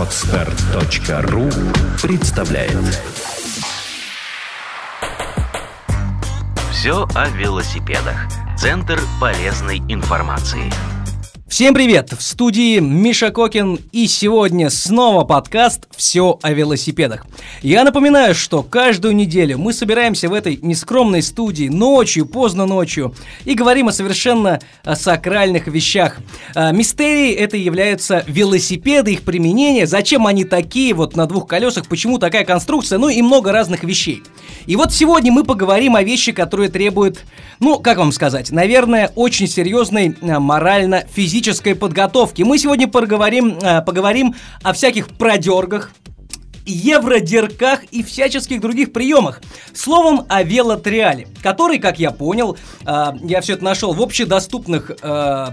Отстар.ру представляет Все о велосипедах. Центр полезной информации. Всем привет! В студии Миша Кокин и сегодня снова подкаст «Все о велосипедах». Я напоминаю, что каждую неделю мы собираемся в этой нескромной студии ночью, поздно ночью и говорим о совершенно э, сакральных вещах. А, мистерией это являются велосипеды, их применение, зачем они такие вот на двух колесах, почему такая конструкция, ну и много разных вещей. И вот сегодня мы поговорим о вещи, которые требуют, ну, как вам сказать, наверное, очень серьезной э, морально-физической физической подготовки. Мы сегодня поговорим, э, поговорим о всяких продергах, евродерках и всяческих других приемах. Словом, о велотриале, который, как я понял, э, я все это нашел в общедоступных э,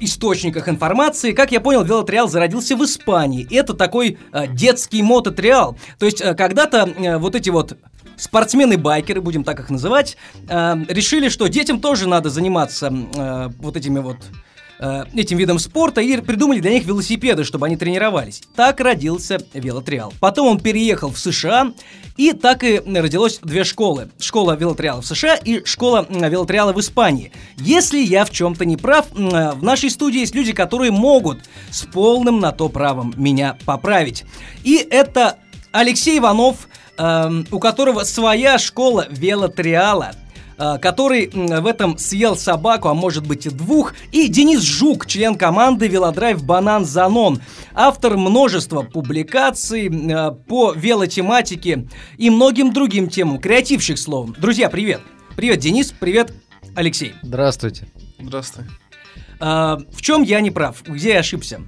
источниках информации. Как я понял, велотриал зародился в Испании. Это такой детский мототриал. То есть когда-то вот эти вот спортсмены-байкеры, будем так их называть, решили, что детям тоже надо заниматься вот этими вот э, этим видом спорта и придумали для них велосипеды, чтобы они тренировались. Так родился велотриал. Потом он переехал в США, и так и родилось две школы. Школа велотриала в США и школа велотриала в Испании. Если я в чем-то не прав, в нашей студии есть люди, которые могут с полным на то правом меня поправить. И это Алексей Иванов, эм, у которого своя школа велотриала – Э, который в этом съел собаку, а может быть и двух, и Денис Жук, член команды Велодрайв Банан Занон, автор множества публикаций э, по велотематике и многим другим темам, креативщик словом. Друзья, привет! Привет, Денис, привет, Алексей. Здравствуйте. Здравствуй. А, в чем я не прав? Где я ошибся?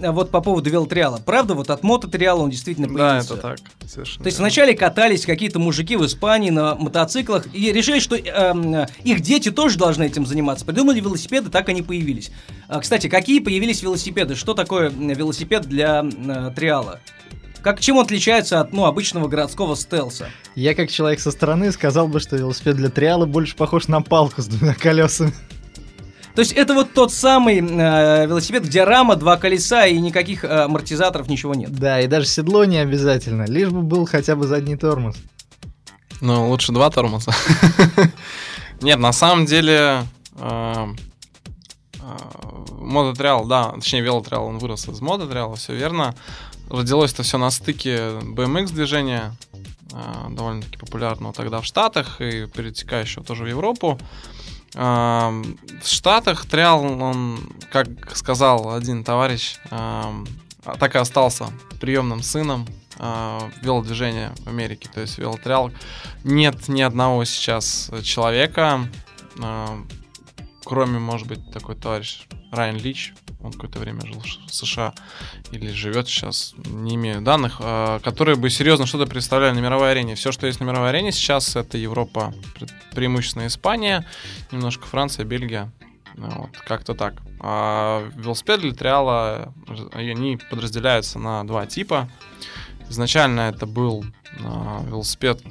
А вот по поводу велотриала. Правда, вот от мототриала он действительно появился? Да, это так. Совершенно То есть вначале катались какие-то мужики в Испании на мотоциклах и решили, что э, их дети тоже должны этим заниматься. Придумали велосипеды, так они появились. А, кстати, какие появились велосипеды? Что такое велосипед для э, триала? Как чем он отличается от ну, обычного городского стелса? Я как человек со стороны сказал бы, что велосипед для триала больше похож на палку с двумя колесами. То есть это вот тот самый э, велосипед, где рама, два колеса и никаких э, амортизаторов, ничего нет. Да, и даже седло не обязательно, лишь бы был хотя бы задний тормоз. Ну, лучше два тормоза. Нет, на самом деле э, э, мототриал, да, точнее велотриал, он вырос из мототриала, все верно. Родилось это все на стыке BMX движения, э, довольно-таки популярного тогда в Штатах и перетекающего тоже в Европу. В Штатах триал, он, как сказал один товарищ, так и остался приемным сыном велодвижения в Америке. То есть велотриал нет ни одного сейчас человека, кроме, может быть, такой товарищ Райан Лич, он какое-то время жил в США или живет сейчас, не имею данных, а, которые бы серьезно что-то представляли на мировой арене. Все, что есть на мировой арене сейчас, это Европа, преимущественно Испания, немножко Франция, Бельгия. Ну вот, как-то так. А велосипед для триала, они подразделяются на два типа. Изначально это был а, велосипед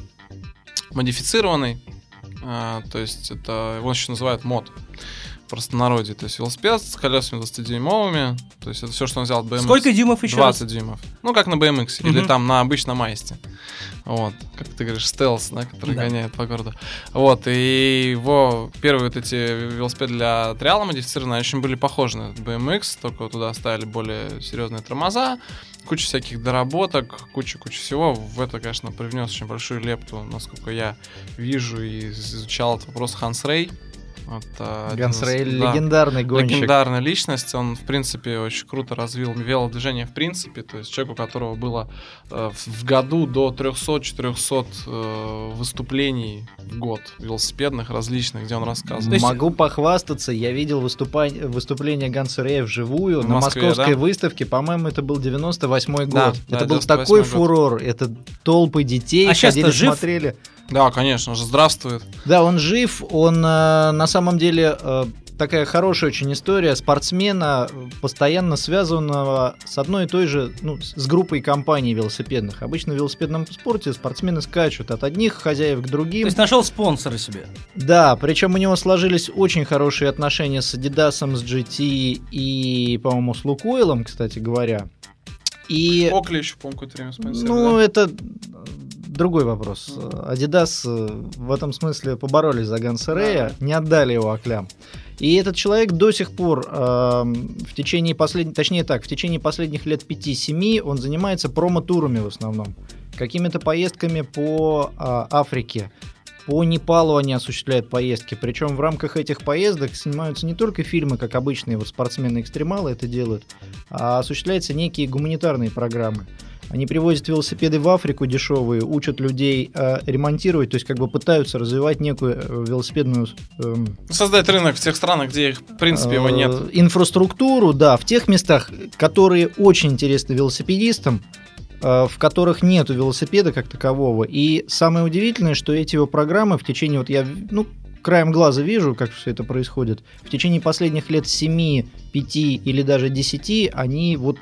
модифицированный, а, то есть это его еще называют мод простонародье. То есть велосипед с колесами 20-дюймовыми. То есть это все, что он взял от BMX. Сколько дюймов еще 20 раз? дюймов. Ну, как на BMX. Угу. Или там на обычном маисте. Вот. Как ты говоришь, стелс, да, который да. гоняет по городу. Вот. И его первые вот эти велосипеды для триала модифицированные очень были похожи на BMX, только туда ставили более серьезные тормоза, куча всяких доработок, куча-куча всего. В это, конечно, привнес очень большую лепту, насколько я вижу и изучал этот вопрос Ханс Рей это Ганс Рей да, легендарный гонщик. Легендарная личность. Он, в принципе, очень круто развил велодвижение в принципе. То есть человек, у которого было э, в году до 300-400 э, выступлений в год велосипедных различных, где он рассказывал. Есть... Могу похвастаться, я видел выступа... выступление Ганса Рея вживую в на Москве, московской да? выставке. По-моему, это был 98 год. Да, это да, был такой год. фурор. Это толпы детей а ходили, жив? смотрели. Да, конечно же, здравствует. Да, он жив, он э, на самом деле э, такая хорошая очень история спортсмена, постоянно связанного с одной и той же, ну, с группой компаний велосипедных. Обычно в велосипедном спорте спортсмены скачут от одних хозяев к другим. То есть нашел спонсора себе. Да, причем у него сложились очень хорошие отношения с Adidas, с GT и, по-моему, с Лукойлом, кстати говоря. И, Окли еще, по-моему, какое-то время спонсировали. ну, да? это другой вопрос. Adidas э, в этом смысле поборолись за Ганса Рея, не отдали его Оклям. И этот человек до сих пор эм, в течение последних, точнее так, в течение последних лет 5-7 он занимается промо-турами в основном. Какими-то поездками по а, Африке. По Непалу они осуществляют поездки. Причем в рамках этих поездок снимаются не только фильмы, как обычные вот спортсмены-экстремалы это делают, а осуществляются некие гуманитарные программы. Они привозят велосипеды в Африку дешевые, учат людей э, ремонтировать, то есть как бы пытаются развивать некую э, велосипедную эм, Создать рынок в тех странах, где их, в принципе, его нет. э, инфраструктуру, да, в тех местах, которые очень интересны велосипедистам, э, в которых нету велосипеда как такового. И самое удивительное, что эти его программы в течение, вот я, ну, краем глаза вижу, как все это происходит, в течение последних лет 7, 5 или даже 10 они вот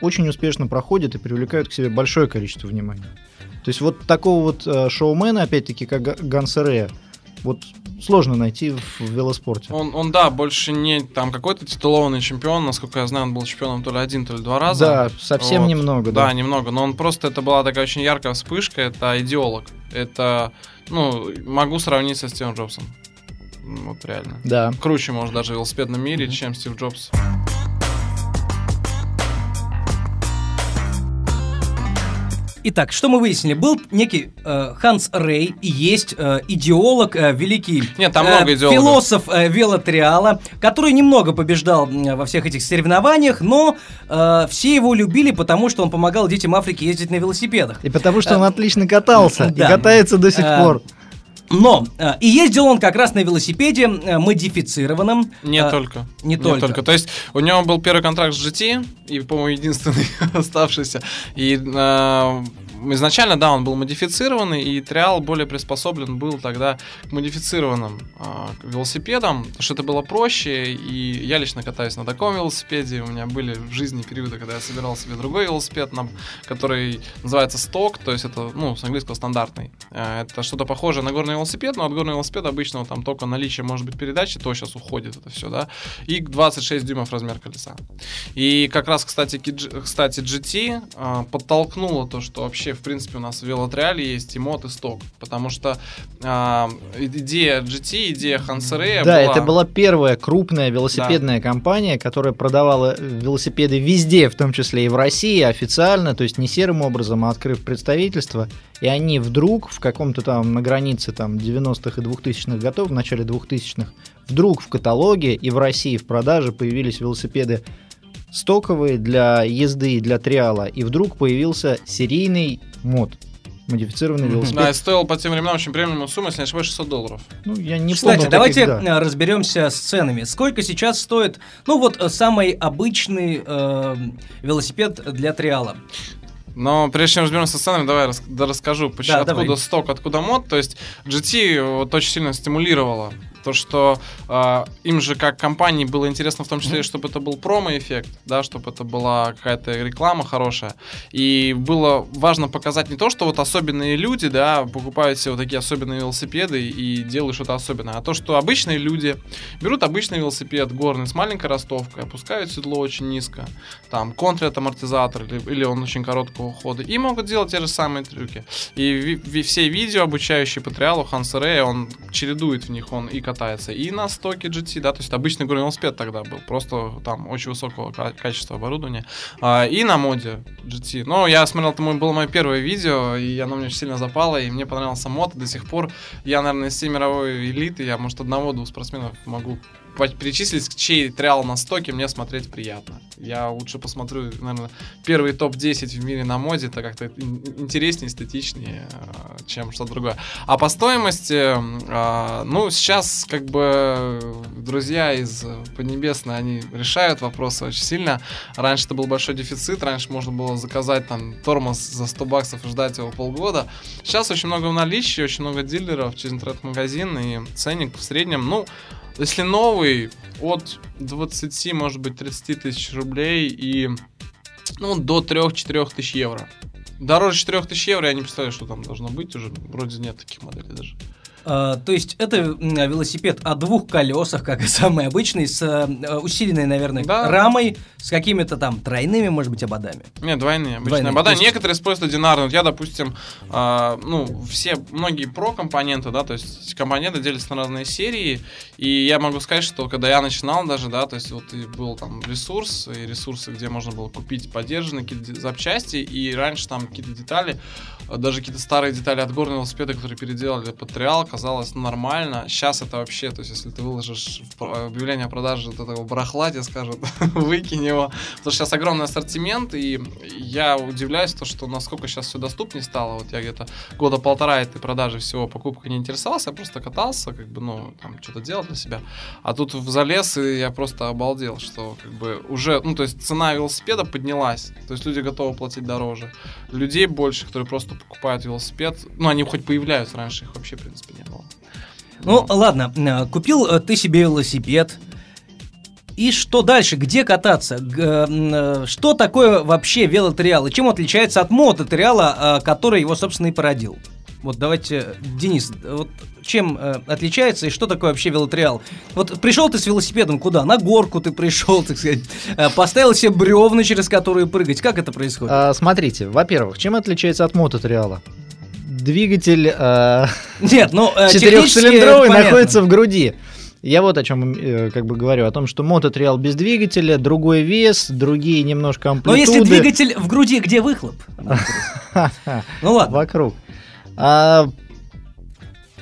очень успешно проходят и привлекают к себе большое количество внимания. То есть вот такого вот э, шоумена, опять-таки, как Га- Ганс Рея, вот сложно найти в велоспорте. Он, он, да, больше не там какой-то титулованный чемпион, насколько я знаю, он был чемпионом то ли один, то ли два раза. Да, совсем Вот. немного, Да, да. немного, но он просто, это была такая очень яркая вспышка, это идеолог. Это, ну, могу сравнить со Стивом Джобсом. Вот реально. Да. Круче, может, даже в велосипедном мире, Мгм. чем Стив Джобс. Итак, что мы выяснили? Был некий э, Ханс Рей, и есть э, идеолог, э, великий Нет, там э, много идеологов. философ э, велотриала, который немного побеждал м, во всех этих соревнованиях, но э, все его любили, потому что он помогал детям Африки ездить на велосипедах. И потому что он отлично катался и да. катается до сих А, пор. Но э, и ездил он как раз на велосипеде э, модифицированном. Не э, только. Не только. То есть у него был первый контракт с GT, и, по-моему, единственный оставшийся. И э, изначально, да, он был модифицированный, и Триал более приспособлен был тогда к модифицированным э, велосипедам, потому что это было проще, и я лично катаюсь на таком велосипеде. У меня были в жизни периоды, когда я собирал себе другой велосипед, на- который называется сток, то есть это, ну, с английского стандартный. Э, Это что-то похожее на горный велосипед, но от горного велосипеда обычного там только наличие, может быть, передачи, то сейчас уходит это все, да, и 26 дюймов размер колеса. И как раз, кстати, кстати GT а, подтолкнуло то, что вообще, в принципе, у нас в велотриале есть и мод, и сток, потому что а, идея GT, идея Хансерея Да, была... это была первая крупная велосипедная компания, которая продавала велосипеды везде, в том числе и в России, официально, то есть не серым образом, а открыв представительство. И они вдруг в каком-то там на границе там 90-х и 2000-х годов, в начале 2000-х, вдруг в каталоге и в России в продаже появились велосипеды стоковые для езды и для триала, и вдруг появился серийный мод, модифицированный велосипед. Да, и стоил по тем временам очень премиумную сумму, если не ошибаюсь, 600 долларов. Ну, я не Кстати, помню давайте таких, да. э, разберемся с ценами. Сколько сейчас стоит, ну вот, э, самый обычный э, велосипед для триала? Но прежде чем разберемся с ценами, давай рас- да расскажу, Да, откуда давай. сток, откуда мод. То есть GT вот очень сильно стимулировало то, что а, им же как компании было интересно в том числе, чтобы это был промо-эффект, да, чтобы это была какая-то реклама хорошая. И было важно показать не то, что вот особенные люди, да, покупают себе вот такие особенные велосипеды и делают что-то особенное, а то, что обычные люди берут обычный велосипед горный с маленькой ростовкой, опускают седло очень низко, там контрят амортизатор или, или он очень короткого хода, и могут делать те же самые трюки. И ви- ви- все видео, обучающие по триалу Ханса Рея, он чередует в них, он и катается и на стоке GT, да, то есть обычный горный велосипед тогда был, просто там очень высокого ка- качества оборудования, а, и на моде GT. Но я смотрел, это мой- было мое первое видео, и оно мне очень сильно запало, и мне понравился мод, до сих пор я, наверное, из всей мировой элиты, я, может, одного-двух спортсменов могу перечислить, чей триал на стоке мне смотреть приятно. Я лучше посмотрю, наверное, первый топ-10 в мире на моде, это как-то ин- интереснее, эстетичнее, э, чем что-то другое. А по стоимости, э, ну, сейчас, как бы, друзья из Поднебесной, они решают вопросы очень сильно. Раньше это был большой дефицит, раньше можно было заказать там тормоз за 100 баксов и ждать его полгода. Сейчас очень много в наличии, очень много дилеров через интернет-магазин, и ценник в среднем, ну, если новый, от 20, может быть, 30 тысяч рублей и ну, до 3-4 тысяч евро. Дороже 4 тысяч евро я не представляю, что там должно быть уже. Вроде нет таких моделей даже. А, то есть это велосипед о двух колесах, как и самый обычный, с э, усиленной, наверное, Да. рамой, с какими-то там тройными, может быть, ободами. Не, двойные, обычные Двойные, обода. есть- Некоторые используют одинарные. Вот я, допустим, а, ну, все, многие про компоненты, да, то есть компоненты делятся на разные серии, и я могу сказать, что когда я начинал даже, да, то есть вот и был там ресурс, и ресурсы, где можно было купить поддержанные какие-то запчасти, и раньше там какие-то детали, даже какие-то старые детали от горного велосипеда, которые переделали под триал, казалось нормально. Сейчас это вообще, то есть если ты выложишь объявление о продаже вот этого барахла, тебе скажут, выкинь его, Потому что сейчас огромный ассортимент, и я удивляюсь, то, что насколько сейчас все доступнее стало. Вот я где-то года полтора этой продажи всего покупкой не интересовался, я просто катался, как бы, ну, там, что-то делал для себя. А тут залез, и я просто обалдел, что, как бы, уже, ну, то есть цена велосипеда поднялась, то есть люди готовы платить дороже. Людей больше, которые просто покупают велосипед, ну, они хоть появляются, раньше их вообще, в принципе, не было. Ну, ладно, э, купил э, ты себе велосипед. И что дальше? Где кататься? Э, Что такое вообще велотриал? И чем отличается от мототриала, который его, собственно, и породил? Вот давайте, Денис, вот чем э, отличается и что такое вообще велотриал? Вот пришел ты с велосипедом куда? На горку ты пришел, так сказать, э, поставил себе бревна, через которые прыгать. Как это происходит? А, смотрите, во-первых, чем отличается от мототриала? Двигатель э, Нет, ну, э, четырехцилиндровый находится в груди. Я вот о чем э, как бы говорю, о том, что мототриал без двигателя, другой вес, другие немножко Но амплитуды. если двигатель в груди, где выхлоп? Ну ладно. Вокруг. А,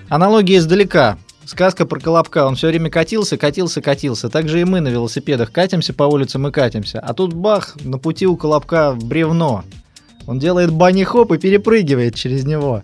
аналогия издалека. Сказка про Колобка. Он все время катился, катился, катился. Так же и мы на велосипедах катимся по улицам и катимся. А тут бах, на пути у Колобка бревно. Он делает бани-хоп и перепрыгивает через него.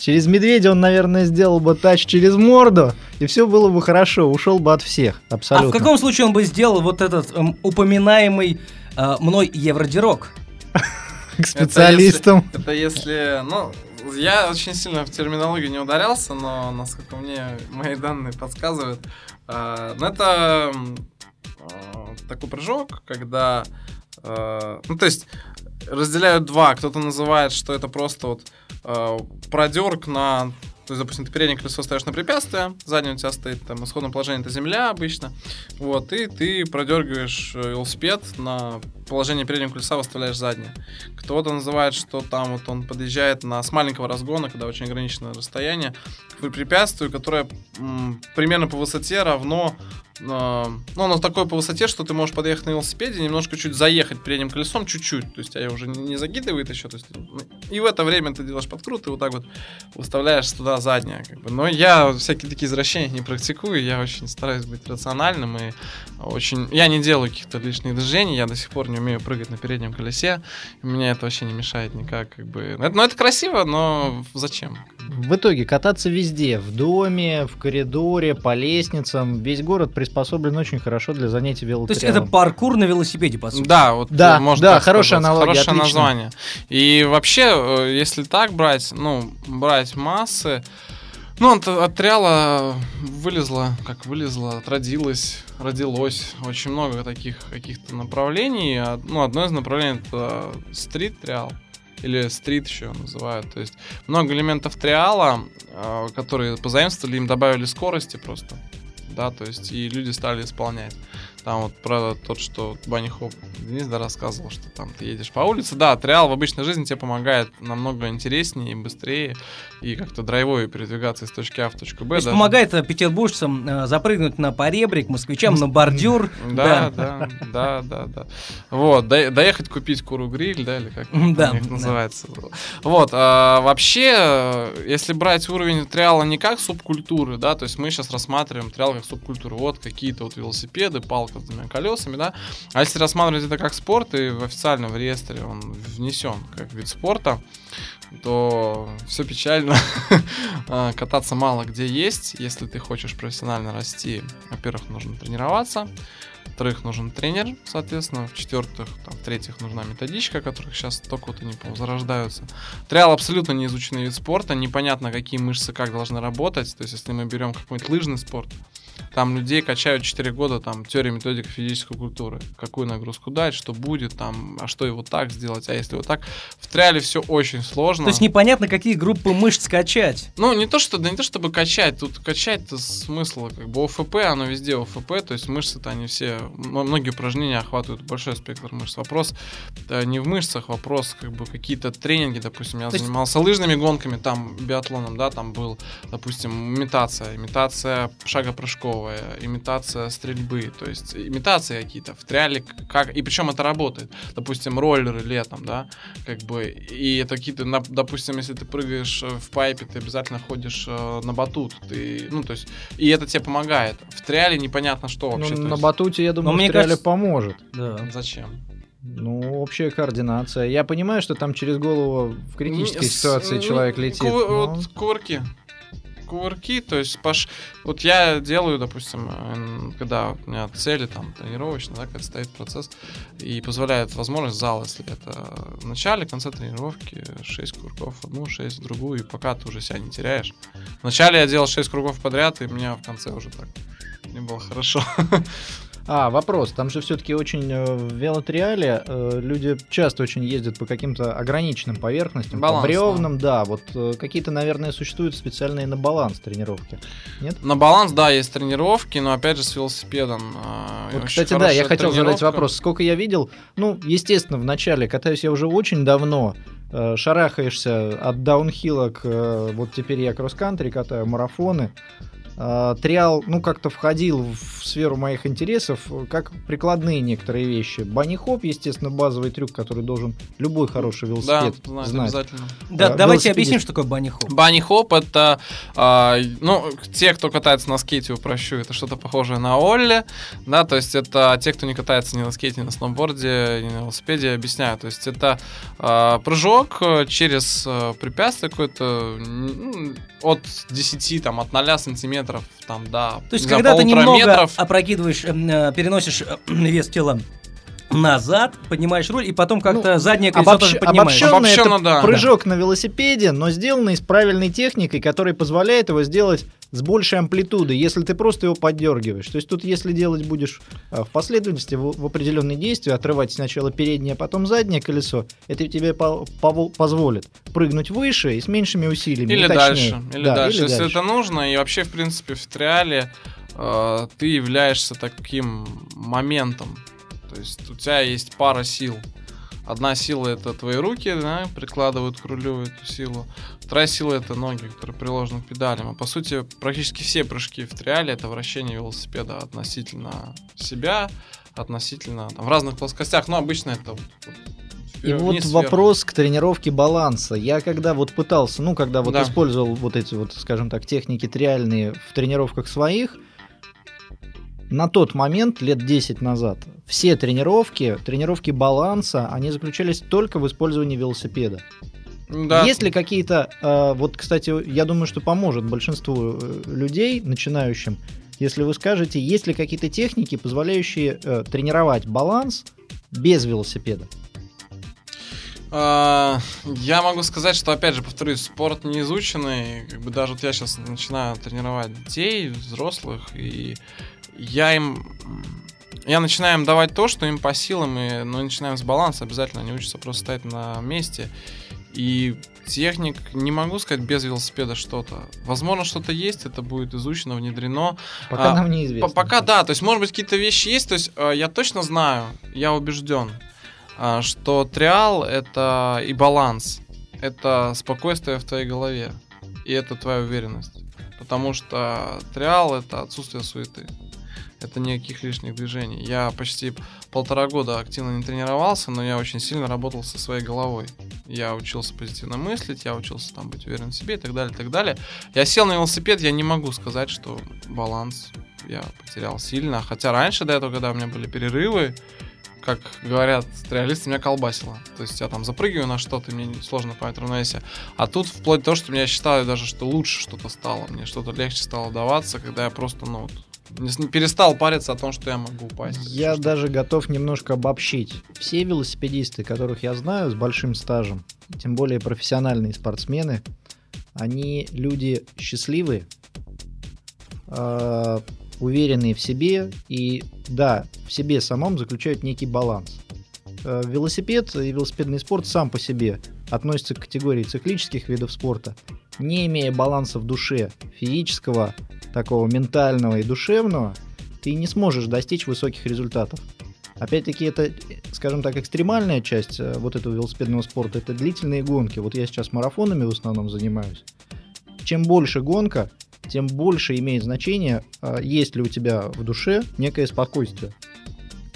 Через медведя он, наверное, сделал бы тач через морду, и все было бы хорошо, ушел бы от всех, А абсолютно. в каком случае он бы сделал вот этот эм, упоминаемый э, мной евродирок? К специалистам. Это если, ну, я очень сильно в терминологию не ударялся, но насколько мне мои данные подсказывают, э, ну это э, такой прыжок, когда, э, ну то есть разделяют два, кто-то называет, что это просто вот э, продерг на то есть, допустим, ты переднее колесо ставишь на препятствие, заднее у тебя стоит там исходное положение это земля обычно, вот, и ты продергиваешь э, велосипед на положение переднего колеса, выставляешь заднее. Кто-то называет, что там вот он подъезжает на, с маленького разгона, когда очень ограниченное расстояние, к препятствию, которое м, примерно по высоте равно ну, оно такое по высоте, что ты можешь подъехать на велосипеде, немножко чуть заехать передним колесом, чуть-чуть, то есть тебя уже не закидывает еще, то есть, и в это время ты делаешь подкрут, и вот так вот выставляешь туда заднее, как бы. Но я всякие такие извращения не практикую, я очень стараюсь быть рациональным и очень... Я не делаю каких-то лишних движений, я до сих пор не умею прыгать на переднем колесе, мне это вообще не мешает никак, как бы. Это, ну, это красиво, но зачем? В итоге кататься везде, в доме, в коридоре, по лестницам. Весь город приспособлен очень хорошо для занятий То есть это паркур на велосипеде, по сути. Да, вот Да, можно да, так хорошая сказать. аналогия, Хорошее отлично. название. И вообще, э, если так брать, ну, брать массы, ну, от, от триала вылезло, как вылезло, отродилось, родилось очень много таких каких-то направлений. А, Ну, одно из направлений это стрит-триал. Или стрит еще называют. То есть много элементов триала, э, которые позаимствовали, им добавили скорости просто. Да, то есть и люди стали исполнять. Там вот про тот, что Банни Хоп Денис да, рассказывал, что там ты едешь по улице. Да, триал в обычной жизни тебе помогает намного интереснее и быстрее, и как-то драйвовее передвигаться из точки А в точку Б. То есть даже. помогает э, петербуржцам э, запрыгнуть на поребрик, москвичам на бордюр. Да, да, да, да, да. Вот, до- доехать купить куру гриль, да, или как да, называется. Вот, а, вообще, э, если брать уровень триала не как субкультуры, да, то есть мы сейчас рассматриваем триал как субкультуру, вот какие-то вот велосипеды, палка с двумя колесами, да, а если рассматривать это как спорт, и в официальном реестре он внесен как вид спорта, то все печально. А, Кататься мало где есть. Если ты хочешь профессионально расти, во-первых, нужно тренироваться. Во-вторых, нужен тренер, соответственно. В-четвертых, там, в-третьих, нужна методичка, которых сейчас только вот они, по зарождаются. Триал абсолютно не изученный вид спорта. Непонятно, какие мышцы как должны работать. То есть, если мы берем какой-нибудь лыжный спорт, там людей качают 4 года, там, теория методика физической культуры. Какую нагрузку дать, что будет, там, а что его так сделать, а если вот так. В триале все очень сложно. То есть непонятно, какие группы мышц качать. Ну, не то, что, да не то, чтобы качать, тут качать-то смысла, как бы ОФП, оно везде ОФП, то есть мышцы-то они все, многие упражнения охватывают большой спектр мышц. Вопрос э, не в мышцах, вопрос как бы какие-то тренинги, допустим, я То есть- занимался лыжными гонками, там биатлоном, да, там был, допустим, имитация, имитация шагопрыжковая, имитация стрельбы, то есть имитации какие-то в триале, как, и причем это работает. Допустим, роллеры летом, да, как бы, и это какие-то, на- допустим, если ты прыгаешь э, в пайпе, ты обязательно ходишь э, на батут, ты, ну, то есть, и это тебе помогает. В триале непонятно что Ну, вообще. то на есть, батуте, я думаю, мне в триале кажется- поможет. Да. Зачем? Ну, общая координация. Я понимаю, что там через голову в критической Не, ситуации не, человек летит. ку- но- Вот кувырки. Кувырки, то есть паш... Вот я делаю, допустим, когда у меня цели там тренировочные, да, когда стоит процесс, и позволяет возможность зала, если это в начале, конце тренировки 6 кругов в одну, 6 в другую, и пока ты уже себя не теряешь. Вначале я делал 6 кругов подряд, и меня в конце уже так не было хорошо. А, вопрос. Там же все-таки очень э, в велотриале э, люди часто очень ездят по каким-то ограниченным поверхностям, Баланс, по бревнам, да. Вот э, какие-то, наверное, существуют специальные на баланс тренировки. Нет? На баланс, да, есть тренировки, но опять же с велосипедом. а, Вот, кстати, да, я хотел задать тренировка. вопрос. Сколько я видел? Ну, естественно, в начале катаюсь я уже очень давно. э, Шарахаешься от даунхилла к... э, Вот теперь я кросс-кантри катаю, марафоны. А, Триал, ну, как-то входил в сферу моих интересов, как прикладные некоторые вещи. Банни-хоп, естественно, базовый трюк, который должен любой хороший Да, велосипед знаю, знать. обязательно. Да, Да, давайте велосипедист. объясним, что такое банни-хоп. Банни хоп это, а, ну, те, кто катается на скейте, упрощу, это что-то похожее на Олли, да, то есть это те, кто не катается ни на скейте, ни на сноуборде, ни на велосипеде, объясняю, то есть это а, прыжок э, через э, препятствие какое-то м, от 10, там, от 0 сантиметров, там, до, То есть, когда ты немного метров. опрокидываешь, эм, э, переносишь э, вес тела назад, поднимаешь руль, и потом как-то заднее колесо тоже поднимаешь. Обобщенно, Обобщенно, это да. прыжок на велосипеде, но сделанный с правильной техникой, которая позволяет его сделать с большей амплитудой, если ты просто его поддергиваешь. То есть тут, если делать будешь а, в последовательности, в, в определенные действия, отрывать сначала переднее, а потом заднее колесо, это тебе по- пово- позволит прыгнуть выше и с меньшими усилиями. Или дальше. Или Да, дальше. или Если дальше. это нужно, и вообще, в принципе, в триале э, ты являешься таким моментом. То есть у тебя есть пара сил. Одна сила это твои руки, да, прикладывают к рулю эту силу. Вторая сила это ноги, которые приложены к педалям. А по сути, практически все прыжки в триале это вращение велосипеда относительно себя, относительно там, в разных плоскостях. Но обычно это вот- И вот вверх. вопрос к тренировке баланса. Я когда вот пытался, ну, когда вот Да. использовал вот эти вот, скажем так, техники триальные в тренировках своих, на тот момент, лет 10 назад, все тренировки, тренировки баланса, они заключались только в использовании велосипеда. Да. Есть ли какие-то, э, вот, кстати, я думаю, что поможет большинству э, людей, начинающим, если вы скажете, есть ли какие-то техники, позволяющие э, тренировать баланс без велосипеда? А, Я могу сказать, что, опять же, повторюсь, спорт не изученный. Как бы даже вот я сейчас начинаю тренировать детей, взрослых, и я им... Я начинаю им давать то, что им по силам, и, но начинаем с баланса, обязательно они учатся просто стоять на месте. И техник, не могу сказать без велосипеда что-то. Возможно, что-то есть, это будет изучено, внедрено. Пока А, нам неизвестно. По- Пока да, то есть, может быть, какие-то вещи есть. То есть, э, я точно знаю, я убежден, а, что триал это и баланс, это спокойствие в твоей голове, и это твоя уверенность. Потому что триал это отсутствие суеты. Это никаких лишних движений. Я почти полтора года активно не тренировался, но я очень сильно работал со своей головой. Я учился позитивно мыслить, я учился там быть уверен в себе и так далее, и так далее. Я сел на велосипед, я не могу сказать, что баланс я потерял сильно. Хотя раньше, до этого, когда у меня были перерывы, как говорят реалисты, меня колбасило. То есть я там запрыгиваю на что-то, мне сложно поймать равновесие. А тут вплоть до того, что я считаю даже, что лучше что-то стало. Мне что-то легче стало даваться, когда я просто, ну, вот, перестал париться о том, что я могу упасть. Я Что- даже готов немножко обобщить. Все велосипедисты, которых я знаю с большим стажем, тем более профессиональные спортсмены, они люди счастливые. А, уверенные в себе и, да, в себе самом заключают некий баланс. Э, Велосипед и велосипедный спорт сам по себе относится к категории циклических видов спорта, не имея баланса в душе, физического, такого ментального и душевного, ты не сможешь достичь высоких результатов. Опять-таки, это, скажем так, экстремальная часть э, вот этого велосипедного спорта, это длительные гонки. Вот я сейчас марафонами в основном занимаюсь. Чем больше гонка, тем больше имеет значение, э, есть ли у тебя в душе некое спокойствие.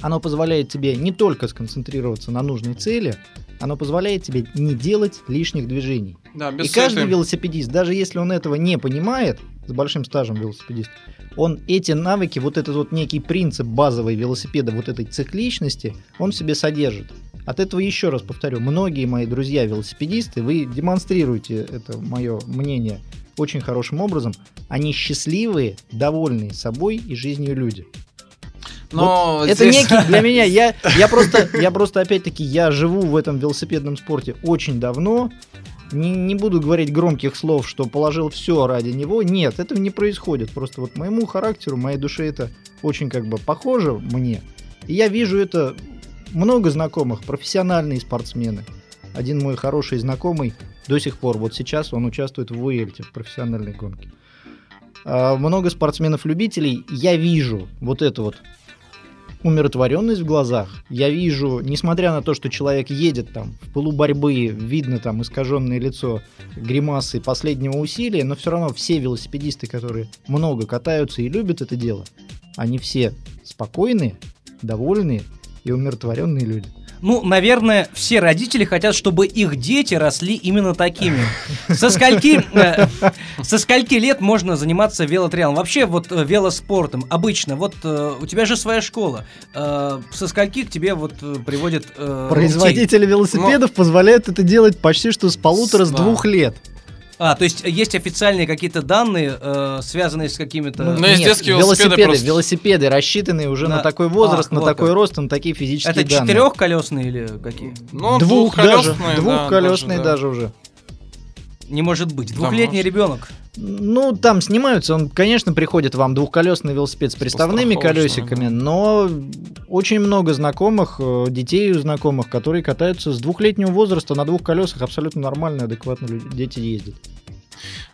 Оно позволяет тебе не только сконцентрироваться на нужной цели, оно позволяет тебе не делать лишних движений. Да, И без каждый велосипедист, даже если он этого не понимает, с большим стажем велосипедист, он эти навыки, вот этот вот некий принцип базовой велосипеда, вот этой цикличности, он в себе содержит. От этого еще раз повторю, многие мои друзья велосипедисты, вы демонстрируете это мое мнение очень хорошим образом, они счастливые, довольные собой и жизнью люди. Но Это здесь- некий для меня, я, я просто, я просто опять-таки, я живу в этом велосипедном спорте очень давно, не, не буду говорить громких слов, что положил все ради него. Нет, этого не происходит. Просто вот моему характеру, моей душе это очень как бы похоже мне. И я вижу это много знакомых, профессиональные спортсмены. Один мой хороший знакомый до сих пор, вот сейчас он участвует в Уэльте, в профессиональной гонке. А, много спортсменов-любителей. Я вижу вот это вот умиротворенность в глазах. Я вижу, несмотря на то, что человек едет там в пылу борьбы, видно там искаженное лицо, гримасы последнего усилия, но все равно все велосипедисты, которые много катаются и любят это дело, они все спокойные, довольные и умиротворенные люди. Ну, наверное, все родители хотят, чтобы их дети росли именно такими. Со скольки, э, со скольки лет можно заниматься велотриалом? Вообще, вот э, велоспортом обычно. Вот э, у тебя же своя школа. Э, со скольки к тебе вот э, приводят э, детей? Производители велосипедов позволяют это делать почти что с полутора, с Да. двух лет. А, то есть есть официальные какие-то данные, э, связанные с какими-то... Ну, есть детские велосипеды велосипеды, просто. велосипеды, рассчитанные уже На- на, такой возраст, А, на вот такой как. рост, на такие физические Это данные. четырехколесные или какие? Ну, Двух даже, двухколесные, да, двухколесные да. даже уже. Не может быть. Двухлетний может. ребенок. Ну, там снимаются, он, конечно, приходит вам двухколесный велосипед с приставными колесиками, да. но очень много знакомых, э, детей у знакомых, которые катаются с двухлетнего возраста на двух колесах, абсолютно нормально, адекватно дети ездят.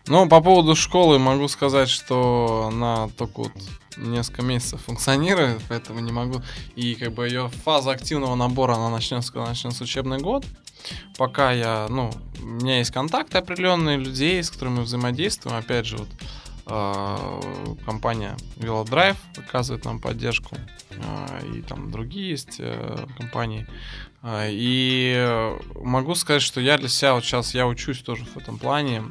Ну, по поводу школы могу сказать, что она только вот несколько месяцев функционирует, поэтому не могу. И как бы ее фаза активного набора, она начнется, когда начнется учебный год. Пока я, ну, у меня есть контакты определенные людей, с которыми мы взаимодействуем. Опять же, вот э, компания Velodrive оказывает нам поддержку. э, И там другие есть э, компании. А, И могу сказать, что я для себя вот сейчас я учусь тоже в этом плане,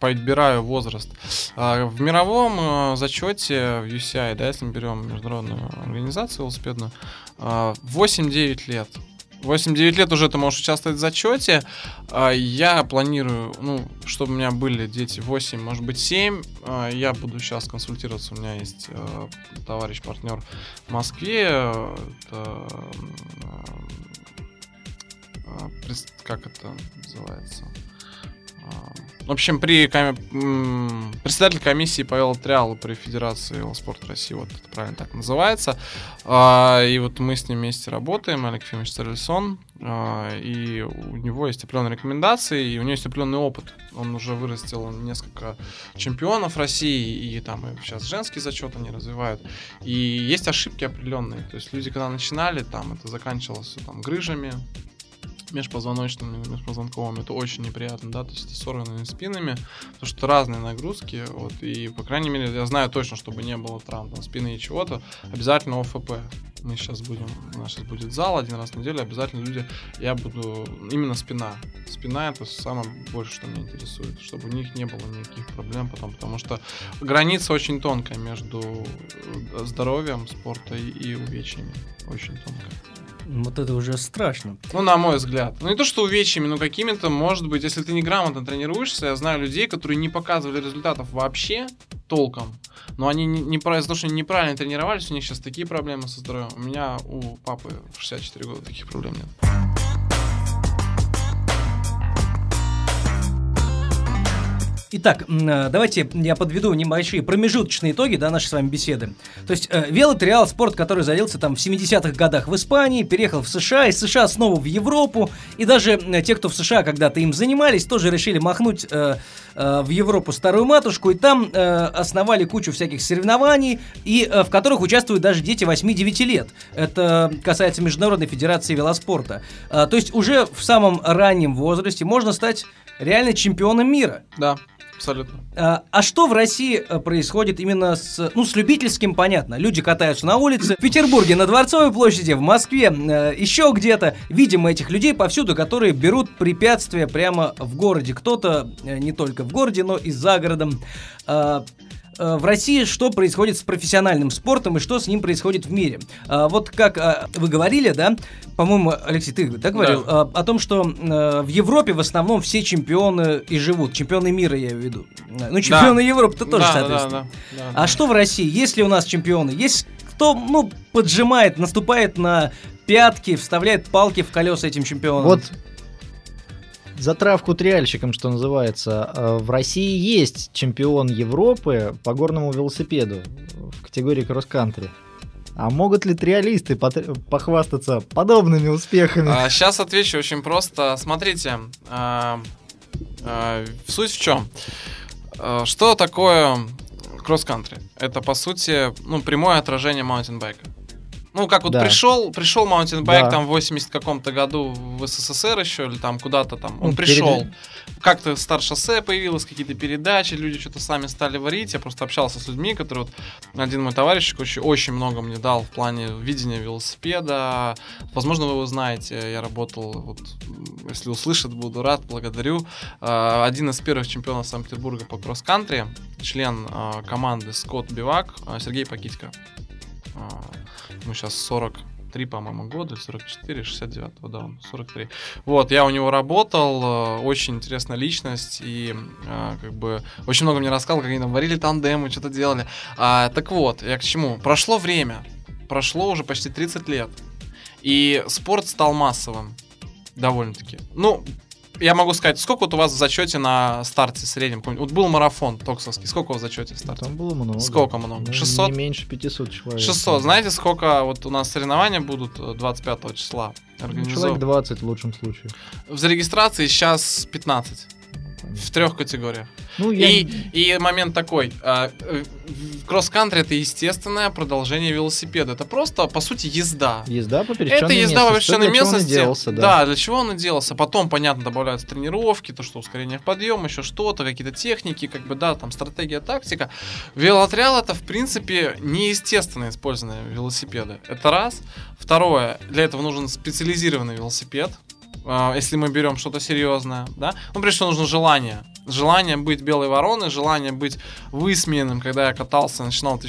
подбираю возраст. В мировом э, зачете в UCI, да, если мы берем международную организацию велосипедную, а, 8-9 лет. 8-9 лет уже ты можешь участвовать в зачете. А, Я планирую, ну, чтобы у меня были дети 8, может быть 7. А, Я буду сейчас консультироваться. У меня есть э, товарищ-партнер в Москве. Это, э, как это называется? А, В общем, при председатель комиссии по велотриалу при Федерации велоспорта России, вот это правильно так называется. А, И вот мы с ним вместе работаем, Олег Ефимович Царельсон, а, и у него есть определенные рекомендации, и у него есть определенный опыт. Он уже вырастил несколько чемпионов России, и там и сейчас женский зачет они развивают. И есть ошибки определенные. То есть люди, когда начинали, там это заканчивалось там грыжами, межпозвоночными, межпозвонковыми, это очень неприятно, да, то есть это сорванными спинами, потому что разные нагрузки, вот, и, по крайней мере, я знаю точно, чтобы не было травм там, спины и чего-то, обязательно ОФП. Мы сейчас будем, у нас сейчас будет зал один раз в неделю, обязательно люди, я буду, именно спина. Спина это самое больше, что меня интересует, чтобы у них не было никаких проблем потом, потому что граница очень тонкая между э, здоровьем спорта и, увечьями, очень тонкая. Вот это уже страшно. Ну, на мой взгляд. Ну, не то, что увечьями, но какими-то, может быть, если ты неграмотно тренируешься, я знаю людей, которые не показывали результатов вообще толком, но они не, не из-за того, что они неправильно тренировались, у них сейчас такие проблемы со здоровьем. У меня, у папы в 64 года таких проблем нет. Итак, э, давайте я подведу небольшие промежуточные итоги да, нашей с вами беседы. То есть э, велотриал, спорт, который зарился там в 70-х годах в Испании, переехал в США, из США снова в Европу, и даже э, те, кто в США когда-то им занимались, тоже решили махнуть э, э, в Европу старую матушку, и там э, основали кучу всяких соревнований, и э, в которых участвуют даже дети 8-9 лет. Это касается Международной Федерации велоспорта. Э, то есть уже в самом раннем возрасте можно стать реально чемпионом мира. Да, абсолютно. А, а что в России э, происходит именно с... Ну, с любительским, понятно. Люди катаются на улице. В Петербурге на Дворцовой площади, в Москве, э, еще где-то. Видим этих людей повсюду, которые берут препятствия прямо в городе. Кто-то э, не только в городе, но и за городом. Э, в России что происходит с профессиональным спортом и что с ним происходит в мире. А, вот как а, вы говорили, да, по-моему, Алексей, ты да, говорил, Да. а, о том, что э, в Европе в основном все чемпионы и живут. Чемпионы мира, я имею в виду. Ну, чемпионы Европы-то тоже, Да, да, соответственно. да, да, А да. что в России? Есть ли у нас чемпионы? Есть кто, ну, поджимает, наступает на пятки, вставляет палки в колеса этим чемпионам? Вот затравку триальщиком, что называется. Э, В России есть чемпион Европы по горному велосипеду в категории кросс-кантри. А могут ли триалисты похвастаться подобными успехами? сейчас отвечу очень просто. Смотрите, а, а, суть в чем? А, Что такое кросс-кантри? Это, по сути, ну, прямое отражение маунтинбайка. Ну, как вот Да. пришел, пришел маунтинбайк Да. там в 80 каком-то году в СССР еще, или там куда-то там, он Ну, пришел. перед- Как-то стар шоссе появилось, какие-то передачи, люди что-то сами стали варить. Я просто общался с людьми, которые вот один мой товарищ очень, очень много мне дал в плане видения велосипеда. Возможно, вы его знаете. Я работал, вот, если услышит, буду рад, благодарю. А, Один из первых чемпионов Санкт-Петербурга по кросс-кантри, член а, команды Скотт Бивак, Сергей Пакитько. А, Ему сейчас 43, по-моему, года, или 44, 69, да, он 43. Вот, я у него работал, э, очень интересная личность, и э, как бы очень много мне рассказал, как они там варили тандемы, что-то делали. А, так вот, я к чему? Прошло время, прошло уже почти 30 лет, и спорт стал массовым, довольно-таки. Ну, я могу сказать, сколько вот у вас в зачете на старте среднем? Вот был марафон токсовский, сколько у вас в зачете в старте? Там было много. Сколько много? Ну, 600? Не меньше 500 человек. 600. Знаете, сколько вот у нас соревнования будут э, 25 числа? Ну? Человек 20 в лучшем случае. В зарегистрации сейчас 15. В трех категориях. Ну, я... И, и момент такой. а, э, Кросс-кантри это естественное продолжение велосипеда. Это просто, по сути, езда. Езда по пересеченной Это езда по местности. пересеченной он и местности. делался, да. да, для чего он делался. Потом, понятно, добавляются тренировки, то, что ускорение в подъем, еще что-то, какие-то техники, как бы, да, там, стратегия, тактика. Велотриал это, в принципе, неестественное использование велосипеда. Это раз. Второе, для этого нужен специализированный велосипед. А, Если мы берем что-то серьезное, да, ну, прежде всего, нужно желание. Желание быть белой вороной, желание быть высмеянным, когда я катался, начинал в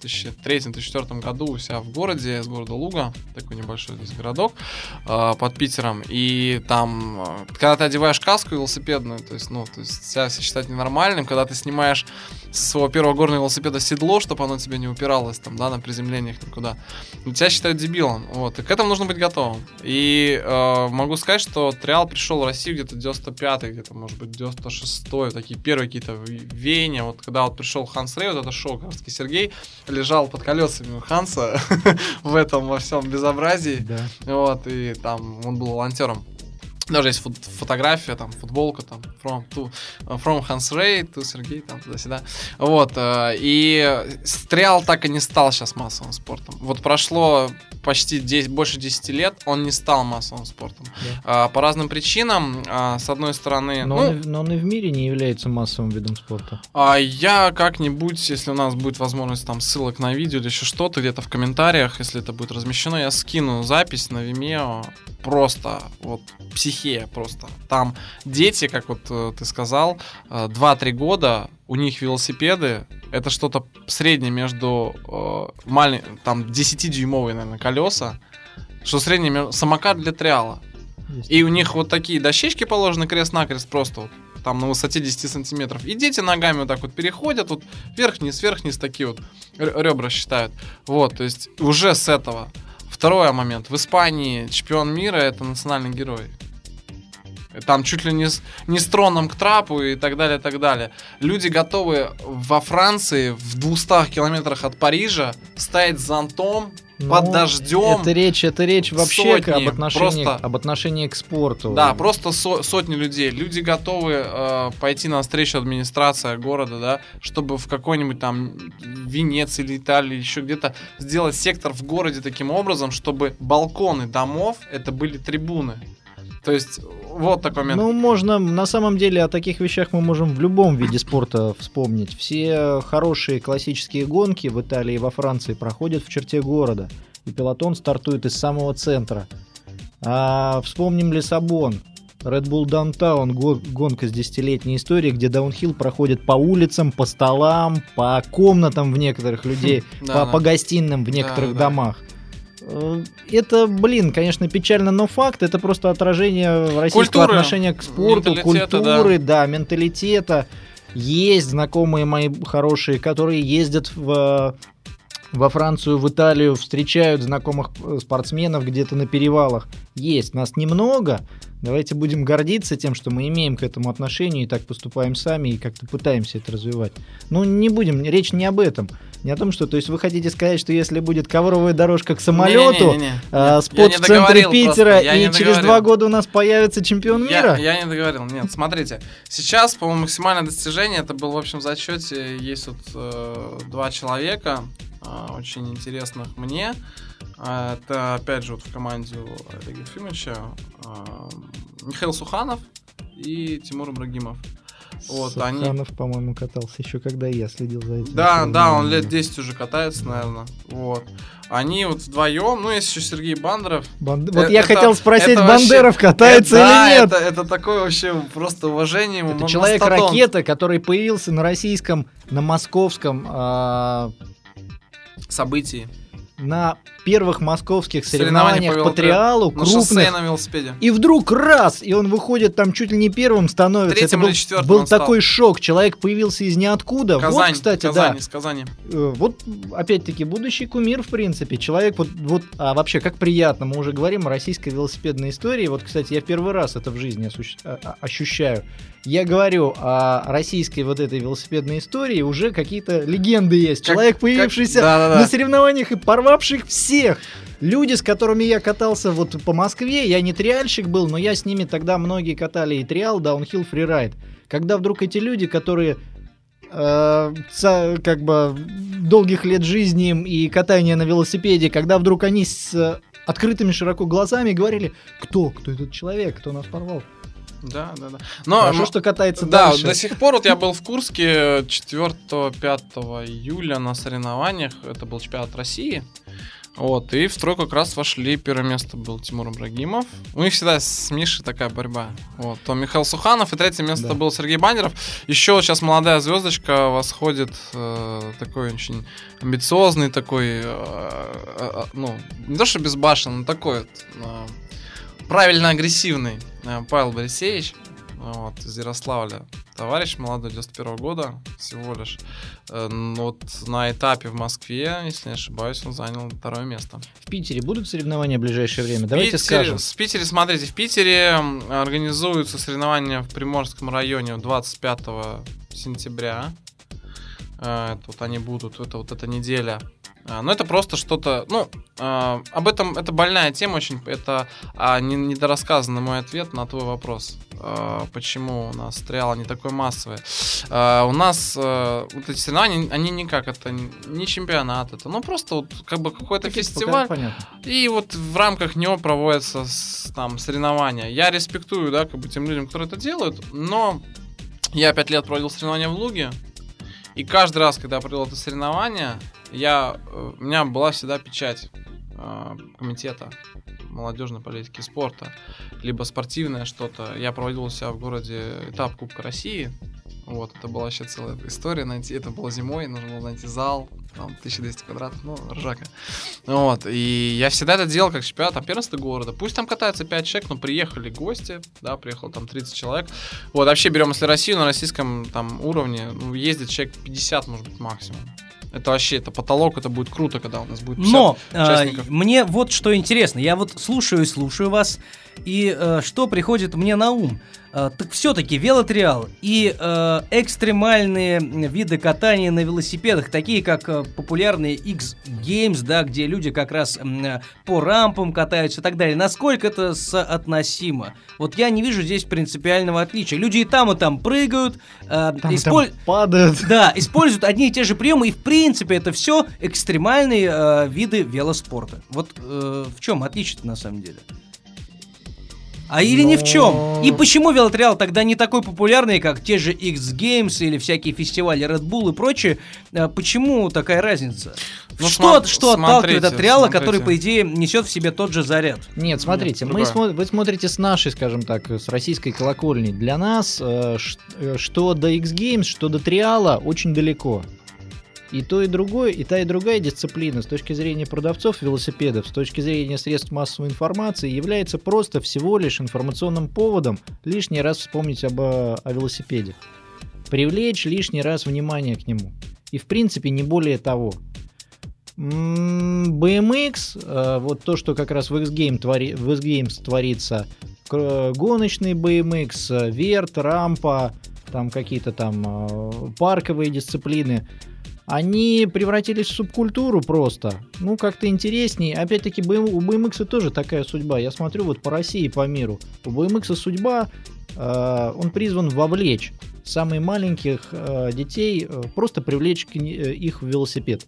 2003-2004 году у себя в городе, из города Луга, такой небольшой здесь городок, э, под Питером, и там, э, когда ты одеваешь каску велосипедную, то есть, ну, то есть себя все считать ненормальным, когда ты снимаешь со своего первого горного велосипеда седло, чтобы оно тебе не упиралось там, да, на приземлениях никуда, ну, тебя считают дебилом, вот, и к этому нужно быть готовым. И э, могу сказать, что Триал пришел в Россию где-то 95-й, где-то, может быть, 96-й, такие первые какие-то веяния, вот, когда вот пришел Ханс Рей, вот это шоу, Карский Сергей, лежал под колесами у Ханса в этом во всем безобразии, Да. вот, и там он был волонтером. Даже есть фот- фотография, там, футболка, там, from, to, from Hans Ray to Сергей, там, туда-сюда. Вот, э, и стрел так и не стал сейчас массовым спортом. Вот прошло почти 10, больше 10 лет, он не стал массовым спортом. А, по разным причинам, а, с одной стороны, Но, ну, он, и- но он и в мире не является массовым видом спорта. а я как-нибудь, если у нас будет возможность там ссылок на видео или еще что-то, где-то в комментариях, если это будет размещено, я скину запись на Vimeo. Просто вот психея просто. Там дети, как вот э, ты сказал, э, 2-3 года, у них велосипеды, это что-то среднее между э, малень- там 10-дюймовые, наверное, колеса, что среднее между- самокат для триала. И у них вот такие дощечки положены крест-накрест просто вот, там на высоте 10 сантиметров. И дети ногами вот так вот переходят, вот вверх-вниз, такие вот ребра считают. Вот, то есть уже с этого. Второй момент. В Испании чемпион мира это национальный герой. Там чуть ли не с, не с троном к трапу и так далее, так далее. Люди готовы во Франции, в 200 километрах от Парижа, стоять с зонтом, под Ну, дождем. Это речь, это речь вообще Сотни, об отношении, просто- об отношении к спорту. Да, просто со- сотни людей. Люди готовы э, пойти на встречу администрация города, да, чтобы в какой-нибудь там Венеции или Италии, еще где-то сделать сектор в городе таким образом, чтобы балконы домов это были трибуны. То есть вот такой момент. Ну, можно, на самом деле, о таких вещах мы можем в любом виде спорта вспомнить. Все хорошие классические гонки в Италии и во Франции проходят в черте города. И пилотон стартует из самого центра. А вспомним Лиссабон. Red Bull Downtown, го- гонка с десятилетней историей, где даунхилл проходит по улицам, по столам, по комнатам в некоторых людей, Да, по, гостиным в некоторых да. Э, Это, блин, конечно, печально, но факт. Это просто отражение российского Культуры, отношения к спорту, культуры, да. менталитета. Есть знакомые мои хорошие, которые ездят в, во Францию, в Италию, встречают знакомых спортсменов где-то на перевалах. Есть. Нас немного. Давайте будем гордиться тем, что мы имеем к этому отношение и так поступаем сами и как-то пытаемся это развивать. Ну, не будем, речь не об этом. Не о том, что, то есть вы хотите сказать, что если будет ковровая дорожка к самолету, Не-не-не-не. а, Нет, спот я не в центре Питера, и не через два года у нас появится чемпион мира? Я, я не договорил. Нет, смотрите. Сейчас, по-моему, максимальное достижение, это был в общем зачете, есть вот э, два человека, э, очень интересных мне. А, Это, опять же, вот в команде Олега Ефимовича э, Михаил Суханов и Тимур Ибрагимов. Вот, они... Суханов, по-моему, катался еще когда я следил за этим. Да, да, он лет 10 уже катается, наверное. Вот. Они вот вдвоем, ну, есть еще Сергей Бандаров, Банд- Вот Э, я это- хотел спросить, это вообще- Бандеров катается Это- да, или нет? Это, это такое вообще просто уважение ему. Это человек-ракета, который появился на российском, на московском, а, Событий. На первых московских Соревнования соревнованиях по триалу, На шоссе крупных. на велосипеде. И вдруг раз, и он выходит там чуть ли не первым становится. Третьим Это был, или четвертым был он стал. такой шок. Человек появился из ниоткуда. Казань, вот, кстати, Казань, да. из Казани. Э, Вот, опять-таки, будущий кумир, в принципе. Человек, вот, вот, а вообще, как приятно, мы уже говорим о российской велосипедной истории. Вот, кстати, я первый раз это в жизни а- а- ощущаю. Я говорю о российской вот этой велосипедной истории, уже какие-то легенды есть. Как- Человек, как- появившийся Да-да-да. на соревнованиях и порвавших всех. Люди, с которыми я катался вот по Москве, я не триальщик был, но я с ними тогда многие катали и триал, даунхилл, фрирайд. Когда вдруг эти люди, которые э, как бы долгих лет жизни и катания на велосипеде, когда вдруг они с э, открытыми широко глазами говорили, кто, кто этот человек, кто нас порвал. Да, да, да. Но, Хорошо, что катается да, дальше. до сих пор вот я был в Курске 4-5 июля на соревнованиях. Это был чемпионат России. Вот, и в тройку как раз вошли. Первое место был Тимур Ибрагимов. У них всегда с Мишей такая борьба. Вот, то Михаил Суханов, и третье место Да. был Сергей Бандеров. Еще сейчас молодая звездочка восходит, э, такой очень амбициозный, такой, э, э, э, ну, не то что безбашенный, но такой вот, э, правильно агрессивный э, Павел Борисевич. Вот, из Ярославля. Товарищ молодой, 91 года всего лишь. Э, ну, вот на этапе в Москве, если не ошибаюсь, он занял второе место. В Питере будут соревнования в ближайшее время? В Давайте Питере- скажем. В Питере, смотрите, в Питере организуются соревнования в Приморском районе 25 сентября. Это вот они будут, это вот эта неделя. А, Но это просто что-то, ну, а, об этом, это больная тема очень, это а, не, недорассказанный мой ответ на твой вопрос. Почему у нас триал не такой массовый? У нас вот эти соревнования, они никак, это не чемпионат, это, ну, просто вот как бы какой-то Какие-то фестиваль. И вот в рамках него проводятся там соревнования. Я респектую, да, как бы тем людям, которые это делают, но я пять лет проводил соревнования в Луге, и каждый раз, когда я провел это соревнование, я, э, у меня была всегда печать э, комитета молодежной политики спорта, либо спортивное что-то. Я проводил у себя в городе этап Кубка России. Вот, это была вообще целая история найти. Это было зимой, нужно было найти зал, там 1200 квадратов, ну, ржака. Вот, и я всегда это делал как чемпионат, там, первенство города. Пусть там катается 5 человек, но приехали гости, да, приехало там 30 человек. Вот, вообще берем, если Россию на российском там уровне, ну, ездит человек 50, может быть, максимум. Это вообще, это потолок, это будет круто, когда у нас будет 50 Но э, участников. мне вот что интересно. Я вот слушаю и слушаю вас, и э, что приходит мне на ум? Э, так все-таки велотриал и э, экстремальные виды катания на велосипедах, такие как э, популярные X-Games, да, где люди как раз э, по рампам катаются и так далее. Насколько это соотносимо? Вот я не вижу здесь принципиального отличия. Люди и там, и там прыгают, э, Там, там исполь- падают. да, используют одни и те же приемы, и в принципе это все экстремальные э, виды велоспорта. Вот э, в чем отличие на самом деле? А или не в чем? И почему велотриал тогда не такой популярный, как те же X Games или всякие фестивали Red Bull и прочее? Э, Почему такая разница? Ну, что что отталкивает от триала, который, по идее, несет в себе тот же заряд? Нет, смотрите, Нет, мы смо- вы смотрите с нашей, скажем так, с российской колокольни. Для нас э, э, что до X Games, что до Триала очень далеко. И то, и другое, и та, и другая дисциплина с точки зрения продавцов велосипедов, с точки зрения средств массовой информации, является просто всего лишь информационным поводом лишний раз вспомнить об, э, о велосипеде. Привлечь лишний раз внимание к нему. И в принципе не более того. М, BMX, э, вот то, что как раз в X-Game твори- в X-Games творится, к- гоночный BMX, э, верт, рампа, там какие-то там э, парковые дисциплины, они превратились в субкультуру просто. Ну, как-то интересней. Опять-таки, у BMX тоже такая судьба. Я смотрю вот по России и по миру. У BMX судьба, э, он призван вовлечь самых маленьких э, детей, э, просто привлечь к э, их в велосипед.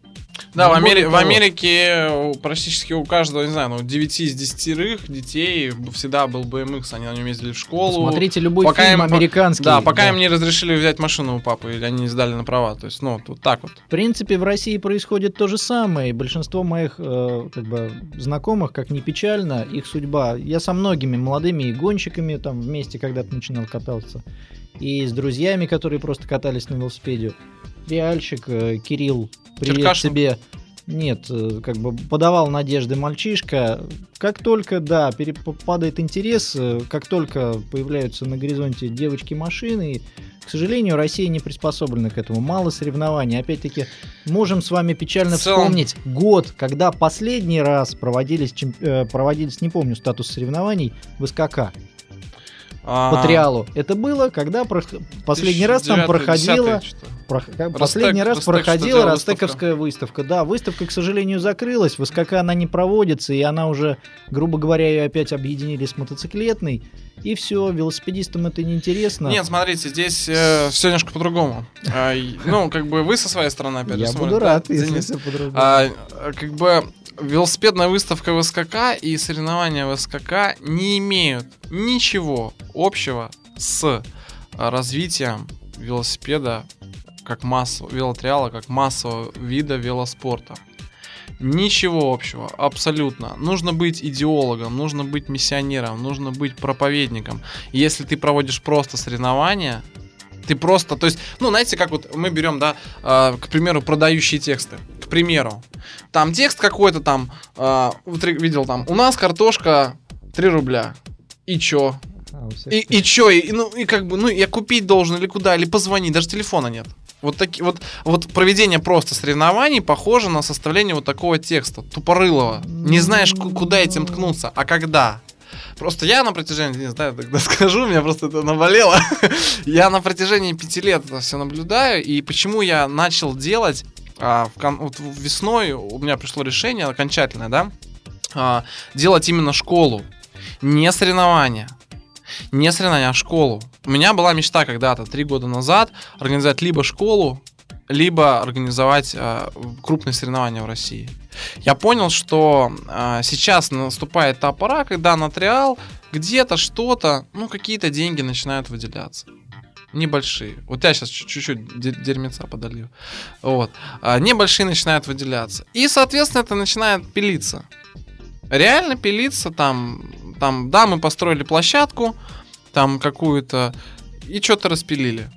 Да, в, Амери- в. Америке практически у каждого, не знаю, ну, 9 из 10 детей всегда был BMX, они на нем ездили в школу. Смотрите любой пока фильм им американский. Да, пока им не разрешили взять машину у папы, или они не сдали на права. То есть, ну, вот так вот. В принципе, в России происходит то же самое. И большинство моих э, как бы, знакомых, как ни печально, их судьба. Я со многими молодыми и гонщиками там вместе когда-то начинал кататься. И с друзьями, которые просто катались на велосипеде. Реальщик, э, Кирилл, привет Черкашин? тебе. Нет, э, как бы подавал надежды мальчишка. Как только, да, падает интерес, э, как только появляются на горизонте девочки-машины, к сожалению, Россия не приспособлена к этому. Мало соревнований. Опять-таки, можем с вами печально целом- вспомнить год, когда последний раз проводились, проводились, не помню статус соревнований, в СКК А, по триалу. Это было, когда прох- последний раз там 2009-10 проходила... как- Ростек- Последний раз Ростек проходила Ростековская выставка. Да, выставка, к сожалению, закрылась. В СКК она не проводится, и она уже, грубо говоря, ее опять объединили с мотоциклетной. И все, велосипедистам это неинтересно. Нет, смотрите, здесь все немножко по-другому. А, ну, как бы вы со своей стороны, опять же, Я буду рад, если все по-другому. А, как бы велосипедная выставка в СКК и соревнования в СКК не имеют ничего общего с а, развитием велосипеда как массового, велотриала как массового вида велоспорта. Ничего общего, абсолютно. Нужно быть идеологом, нужно быть миссионером, нужно быть проповедником. Если ты проводишь просто соревнования, ты просто, то есть, ну, знаете, как вот мы берем, да, э, к примеру, продающие тексты. Примеру, там текст какой-то там, э, вот видел там, у нас картошка 3 рубля. И чё? А, И, и чё? И, ну, и как бы, ну, я купить должен или куда, или позвонить, даже телефона нет. Вот, таки, вот, вот проведение просто соревнований похоже на составление вот такого текста, тупорылого. Не знаешь, ку- куда этим ткнуться, а когда. Просто я на протяжении, не знаю, тогда скажу, меня просто это наболело. я на протяжении пяти лет это все наблюдаю, и почему я начал делать а, в вот весной у меня пришло решение окончательное, да, а, делать именно школу, не соревнования. Не соревнования, а школу. У меня была мечта когда-то, три года назад, организовать либо школу, либо организовать а, крупные соревнования в России. Я понял, что а, сейчас наступает та пора, когда на триал где-то что-то, ну, какие-то деньги начинают выделяться. Небольшие. Вот я сейчас чуть-чуть де- дерьмеца подолью. Вот. А, небольшие начинают выделяться. И, соответственно, это начинает пилиться. Реально пилиться там, там, да, мы построили площадку, там какую-то, и что-то распилили.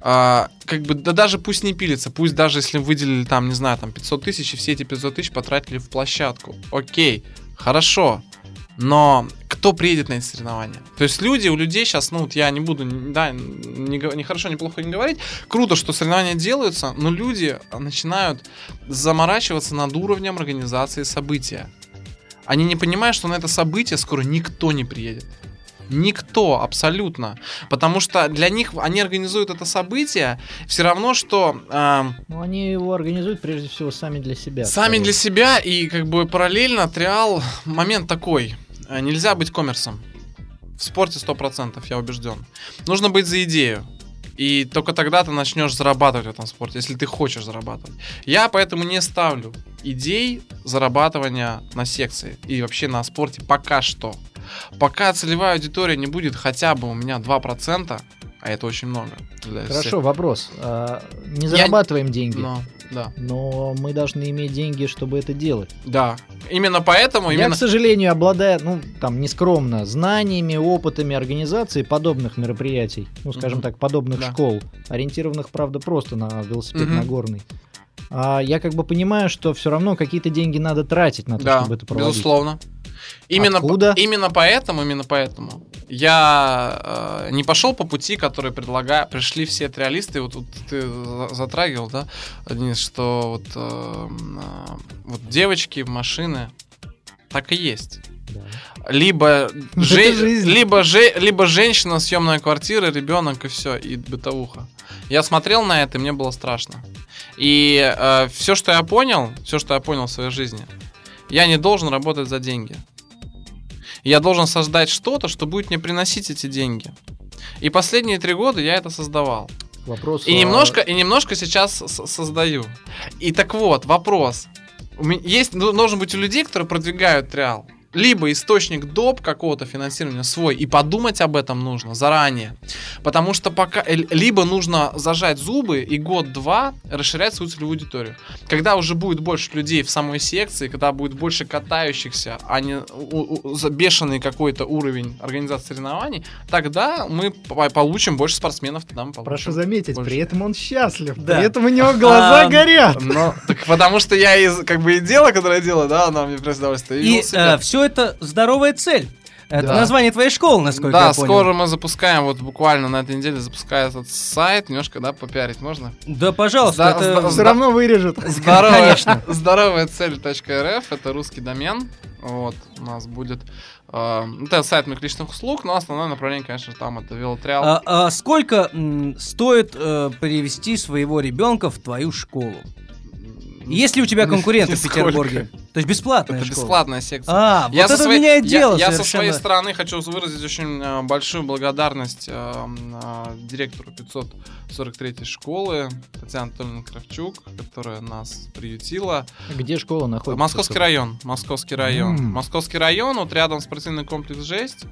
А, как бы, да даже пусть не пилится, пусть даже если выделили там, не знаю, там 500 тысяч, и все эти 500 тысяч потратили в площадку. Окей, хорошо. Но кто приедет на эти соревнования. То есть люди, у людей сейчас, ну вот я не буду, да, не, не хорошо, не плохо не говорить, круто, что соревнования делаются, но люди начинают заморачиваться над уровнем организации события. Они не понимают, что на это событие скоро никто не приедет. Никто, абсолютно. Потому что для них они организуют это событие все равно, что эм, Ну, они его организуют прежде всего сами для себя. Сами скорее. для себя и как бы параллельно триал момент такой. Э, Нельзя быть коммерсом. В спорте 100%, я убежден. Нужно быть за идею. И только тогда ты начнешь зарабатывать в этом спорте, если ты хочешь зарабатывать. Я поэтому не ставлю идей зарабатывания на секции и вообще на спорте пока что. Пока целевая аудитория не будет хотя бы у меня 2%, а это очень много. для всех. Хорошо, вопрос. А, не Я- зарабатываем деньги, Но, да. но мы должны иметь деньги, чтобы это делать. Да. Именно поэтому, Я, именно... к сожалению, обладая, ну, там, нескромно, знаниями, опытами организации подобных мероприятий, ну, скажем Мгм. так, подобных Да. школ, ориентированных, правда, просто на велосипед Мгм. Нагорный. А я как бы понимаю, что все равно какие-то деньги надо тратить на то, Да, чтобы это проводить. безусловно. Именно, Откуда? по- именно поэтому, именно поэтому я э, не пошел по пути, который предлагаю, пришли все триалисты. Вот, вот ты за- затрагивал, да, Денис, что вот, э, э, вот девочки, машины, так и есть. Да. Либо, же- жизнь. либо, же- либо женщина, съемная квартира, ребенок и все, и бытовуха. Я смотрел на это, и мне было страшно. И все, что я понял, все, что я понял в своей жизни, я не должен работать за деньги. Я должен создать что-то, что будет мне приносить эти деньги. И последние три года я это создавал. Вопрос. И а, немножко, и немножко сейчас создаю. И так вот, вопрос. Есть, ну, должен быть у людей, которые продвигают триал. Либо источник доп какого-то финансирования свой, и подумать об этом нужно заранее. Потому что пока... э, Либо нужно зажать зубы и год-два расширять свою целевую аудиторию. Когда уже будет больше людей в самой секции, когда будет больше катающихся, а не у- у- бешеный какой-то уровень организации соревнований, тогда мы по- получим больше спортсменов, тогда мы получим Прошу заметить, больше. при этом он счастлив. Да. При этом у него глаза А, горят. Ну, так потому что я из, как бы и дело, которое я делаю, да, она мне приносит удовольствие. И велосипед. все это здоровая цель. Это Да. название твоей школы, насколько да, я понял. скоро мы запускаем, вот буквально на этой неделе запускаю этот сайт, немножко, да, попиарить можно? Да, пожалуйста, Да, это... да, Все равно вырежет. Здоровая, Конечно. здоровая цель.рф, это русский домен, вот, у нас будет, э, это сайт моих личных услуг, но основное направление, конечно, там это велотриал. А, а сколько м, стоит э, привести своего ребенка в твою школу? Есть ли у тебя конкуренты в. Петербурге? То есть бесплатная Это школа? бесплатная секция. А, Я вот со это своей- меняет я- дело Я, со своей стороны хочу выразить очень э, большую благодарность э, э, директору 543 школы Татьяне Анатольевне Кравчук, которая нас приютила. Где школа находится? Московский район. Московский район. М. Московский район, вот рядом спортивный комплекс Жесть.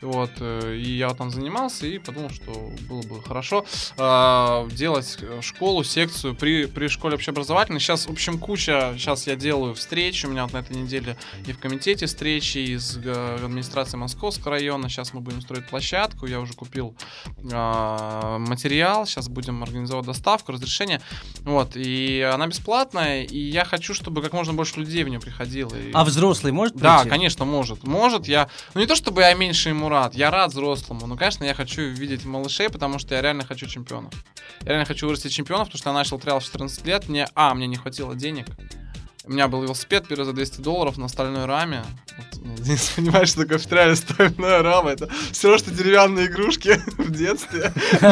Вот, э, и я там занимался и подумал, что было бы хорошо э, делать школу, секцию при, при школе общеобразовательной. Сейчас, общем, куча, сейчас я делаю встречи, у меня вот на этой неделе и в комитете встречи, и с э, администрацией Московского района. Сейчас мы будем строить площадку, я уже купил э, материал, сейчас будем организовывать доставку, разрешение. Вот, и она бесплатная, и я хочу, чтобы как можно больше людей в нее приходило. И- А взрослый может да, прийти? конечно, может. Может, я... Ну, не то, чтобы я меньше ему рад. Я рад взрослому. Но, конечно, я хочу видеть малышей, потому что я реально хочу чемпионов. Я реально хочу вырастить чемпионов, потому что я начал триал в 14 лет. Мне, а, мне не хватило денег. У меня был велосипед первый за 200 долларов на стальной раме. Вот, ну, Денис понимаешь, что такое в триале стальная рама. Это все равно, что деревянные игрушки в детстве.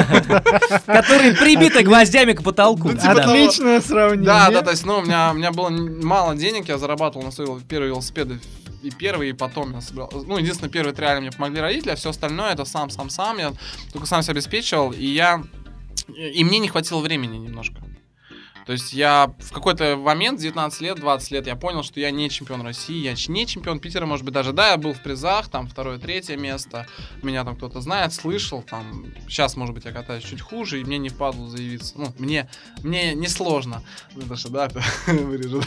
Которые прибиты гвоздями к потолку. Ну, типа того. Отличное сравнение. Да, да, то есть, ну, у меня, у меня было мало денег, я зарабатывал на свои первые велосипеды и первый, и потом я собирал. Ну, единственное, первые три реально мне помогли родители, а все остальное это сам, сам, сам. Я только сам себя обеспечивал, и я... И мне не хватило времени немножко. То есть я в какой-то момент, 19 лет, 20 лет, я понял, что я не чемпион России, я не чемпион Питера, может быть, даже, да, я был в призах, там, второе, третье место, меня там кто-то знает, слышал, там, сейчас, может быть, я катаюсь чуть хуже, и мне не впадло заявиться, ну, мне, мне не сложно, ну, это что, да, вырежу,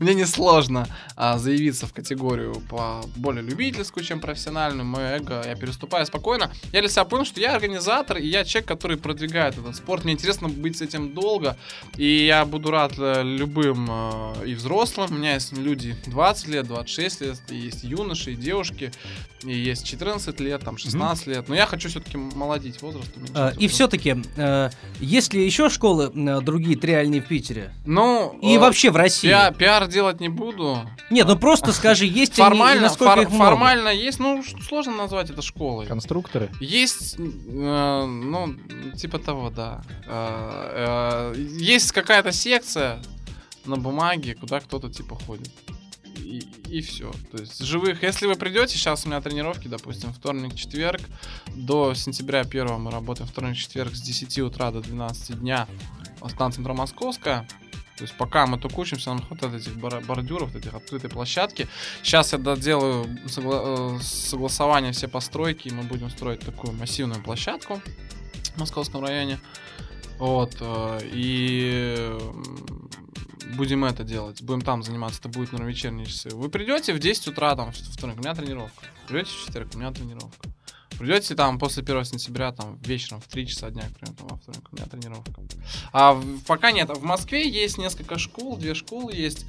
мне не сложно а, заявиться в категорию по более любительскую, чем профессиональную, мое эго, я переступаю спокойно, я для себя понял, что я организатор, и я человек, который продвигает этот спорт, мне интересно быть с этим долго, и я буду рад э, любым э, и взрослым. У меня есть люди 20 лет, 26 лет, и есть юноши, и девушки, и есть 14 лет, там 16 лет. Но я хочу все-таки молодить возраст. А, И все-таки, есть ли еще школы э, другие триальные в Питере? Ну, И э, вообще в России? пиа- пиар делать не буду. Нет, ну просто скажи, есть они и Формально, насколько фор- их много? формально есть, ну сложно назвать это школой. Конструкторы. Есть, э, ну, типа того, да. Э, э, есть какая-то секция на бумаге, куда кто-то типа ходит. И, все. То есть живых. Если вы придете, сейчас у меня тренировки, допустим, вторник, четверг, до сентября 1 мы работаем вторник, четверг с 10 утра до 12 дня. Станция метро Московская. То есть пока мы только учимся, нам хватает этих бордюров, этих открытой площадки. Сейчас я доделаю согла- э, согласование все постройки, и мы будем строить такую массивную площадку в Московском районе. Вот. э, И будем это делать. Будем там заниматься. Это будет, наверное, вечерние часы. Вы придете в 10 утра, там, в вторник, у меня тренировка. Придете в четверг, у меня тренировка. Придете там после 1 сентября, там, вечером в 3 часа дня, к примеру, там, во вторник, у меня тренировка. А пока нет. В Москве есть несколько школ, две школы есть.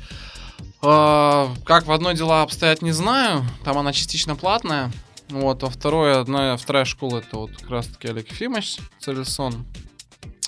А, Как в одной дела обстоят, не знаю. Там она частично платная. Вот, а второе, одна, вторая школа это вот как раз таки Олег Ефимович Целесон.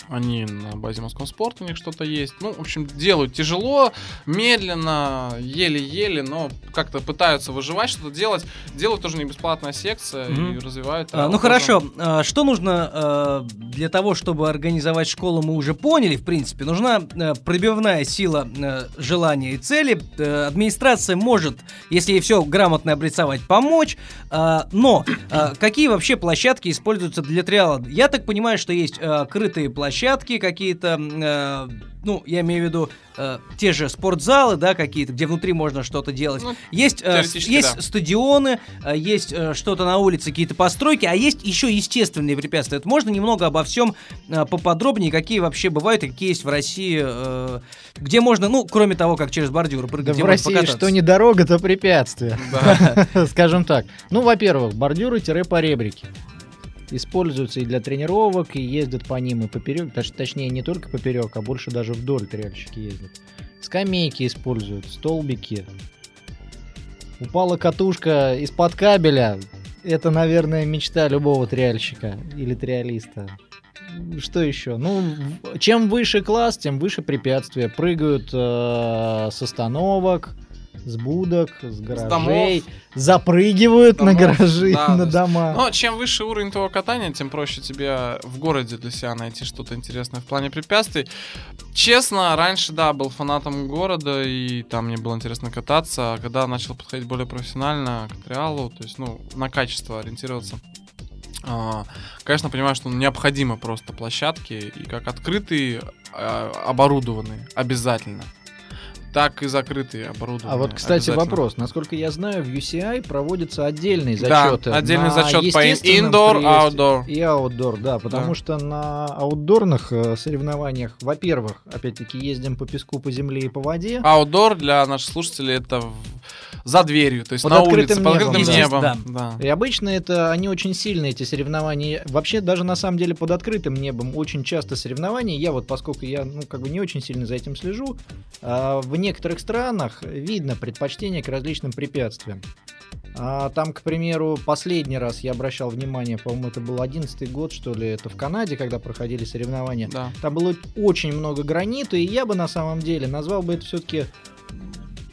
Они на базе Москва спорт, у них что-то есть. Ну, в общем, делают тяжело, медленно, еле-еле, но как-то пытаются выживать, что-то делать. Делают тоже не бесплатная секция Мгм. и развивают. А, а, ну хорошо, а, что нужно а, для того, чтобы организовать школу, мы уже поняли, в принципе. Нужна а, пробивная сила а, желания и цели. Э, Администрация может, если ей все грамотно обрисовать, помочь. А, Но а, какие вообще площадки используются для триала? Я так понимаю, что есть а, крытые площадки какие-то, а, ну, я имею в виду а, те же спортзалы, да, какие-то, где внутри можно что-то делать. Ну, Есть, э, есть да. стадионы, э, есть э, что-то на улице, какие-то постройки, а есть еще естественные препятствия. Вот можно немного обо всем э, поподробнее, какие вообще бывают и какие есть в России, э, где можно, ну, кроме того, как через бордюры прыгать, Да в России покататься. что не дорога, то препятствие. Да. Скажем так. Ну, во-первых, бордюры-поребрики. Используются и для тренировок, и ездят по ним и поперек, точ- точнее не только поперек, а больше даже вдоль тряльщики ездят. Скамейки используют, столбики. Упала катушка из-под кабеля. Это, наверное, мечта любого триальщика или триалиста. Что еще? Ну, чем выше класс, тем выше препятствия. Прыгают э, с остановок, с будок, с гаражей, запрыгивают на Домов, гаражи, да, на дома. Но чем выше уровень твоего катания, тем проще тебе в городе для себя найти что-то интересное в плане препятствий. Честно, раньше, да, был фанатом города, и там мне было интересно кататься. А когда начал подходить более профессионально к триалу, то есть, ну, на качество ориентироваться, а, конечно, понимаю, что необходимо просто площадки, и как открытые, а, оборудованные, обязательно. Так и закрытые, оборудованные. А вот, кстати, вопрос. Насколько я знаю, в UCI проводятся отдельные Да, зачеты. отдельный на зачет по indoor, outdoor. И аутдор, да, потому Да. что на аутдорных э, соревнованиях, во-первых, опять-таки ездим по песку, по земле и по воде. Аутдор для наших слушателей это за дверью, то есть Под на открытым улице, под небом, открытым да. небом. Да. Да. И обычно это они очень сильные, эти соревнования. Вообще, даже на самом деле под открытым небом очень часто соревнования. Я вот, поскольку я, ну, как бы не очень сильно за этим слежу, а, в некоторых странах видно предпочтение к различным препятствиям. А, там, к примеру, последний раз я обращал внимание, по-моему, это был 11 год, что ли, это в Канаде, когда проходили соревнования. Да. Там было очень много гранита, и я бы на самом деле назвал бы это все-таки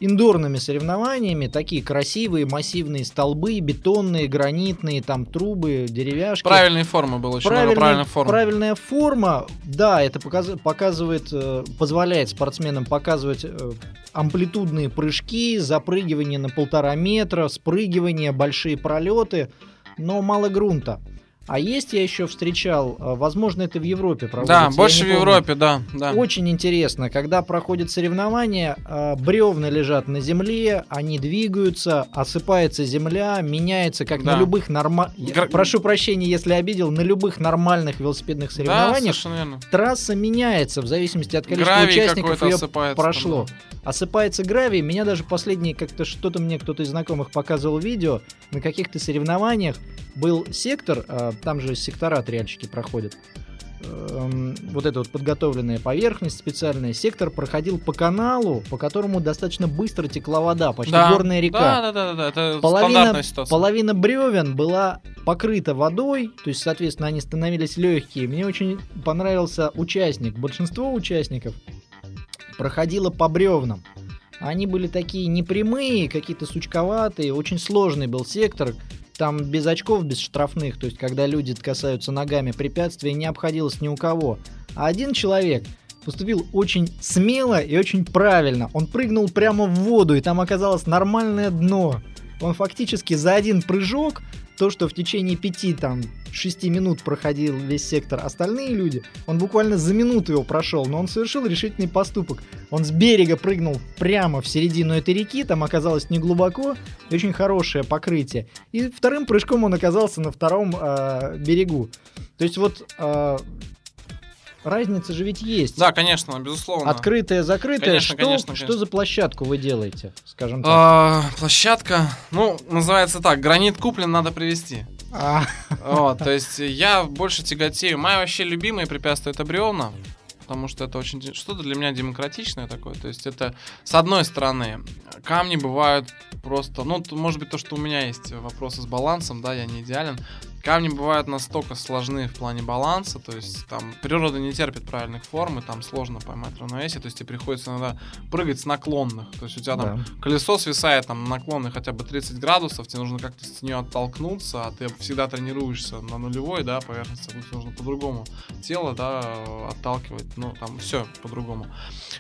индорными соревнованиями. Такие красивые массивные столбы, бетонные, гранитные, там трубы, деревяшки. Правильные формы было очень много правильных форм. правильная форма, да, это показ- показывает, э, позволяет спортсменам показывать э, амплитудные прыжки, запрыгивание на полтора метра, спрыгивание, большие пролеты, но мало грунта. А есть я еще встречал, э, возможно, это в Европе проводится. Да, больше в. Европе, да, да. Очень интересно, когда проходят соревнования, э, бревна лежат на земле, они двигаются, осыпается земля, меняется, как Да. на любых нормальных... Гра- Прошу прощения, если обидел, на любых нормальных велосипедных Да, соревнованиях верно. трасса меняется в зависимости от количества Гравий участников ее осыпается. прошло. там, Осыпается гравий. Меня даже последние как-то что-то мне кто-то из знакомых показывал видео. На каких-то соревнованиях был сектор, а, там же сектора триальщики проходят. эм, вот эта вот подготовленная поверхность специальная, сектор проходил по каналу, по которому достаточно быстро текла вода, почти Да. горная река. Да, да, да, да, это Половина, половина бревен была покрыта водой, то есть, соответственно, они становились легкие. Мне очень понравился участник. Большинство участников проходило по бревнам. Они были такие непрямые, какие-то сучковатые, очень сложный был сектор. Там без очков, без штрафных, то есть когда люди касаются ногами препятствия, не обходилось ни у кого. А один человек поступил очень смело и очень правильно. Он прыгнул прямо в воду, и там оказалось нормальное дно. Он фактически за один прыжок, то, что в течение пяти, там, шести минут проходил весь сектор остальные люди, он буквально за минуту его прошел, но он совершил решительный поступок. Он с берега прыгнул прямо в середину этой реки, там оказалось не глубоко, очень хорошее покрытие. И вторым прыжком он оказался на втором э, берегу. То есть вот э, разница же ведь есть. Да, конечно, безусловно. Открытая, закрытая. Конечно, что, конечно, что конечно. за площадку вы делаете, скажем так? А, площадка, ну, называется так, гранит куплен, надо привезти. А, Вот, то есть я больше тяготею. Мои вообще любимые препятствия это бревна, потому что это очень что-то для меня демократичное такое. То есть это, с одной стороны, камни бывают просто, ну, может быть, то, что у меня есть вопросы с балансом, да, я не идеален. Камни бывают настолько сложны в плане баланса, то есть там природа не терпит правильных форм, и там сложно поймать равновесие, то есть тебе приходится иногда прыгать с наклонных, то есть у тебя там да. колесо свисает там на наклоны хотя бы 30 градусов, тебе нужно как-то с нее оттолкнуться, а ты всегда тренируешься на нулевой, да, поверхности, тут нужно по-другому тело, да, отталкивать, ну, там все по-другому.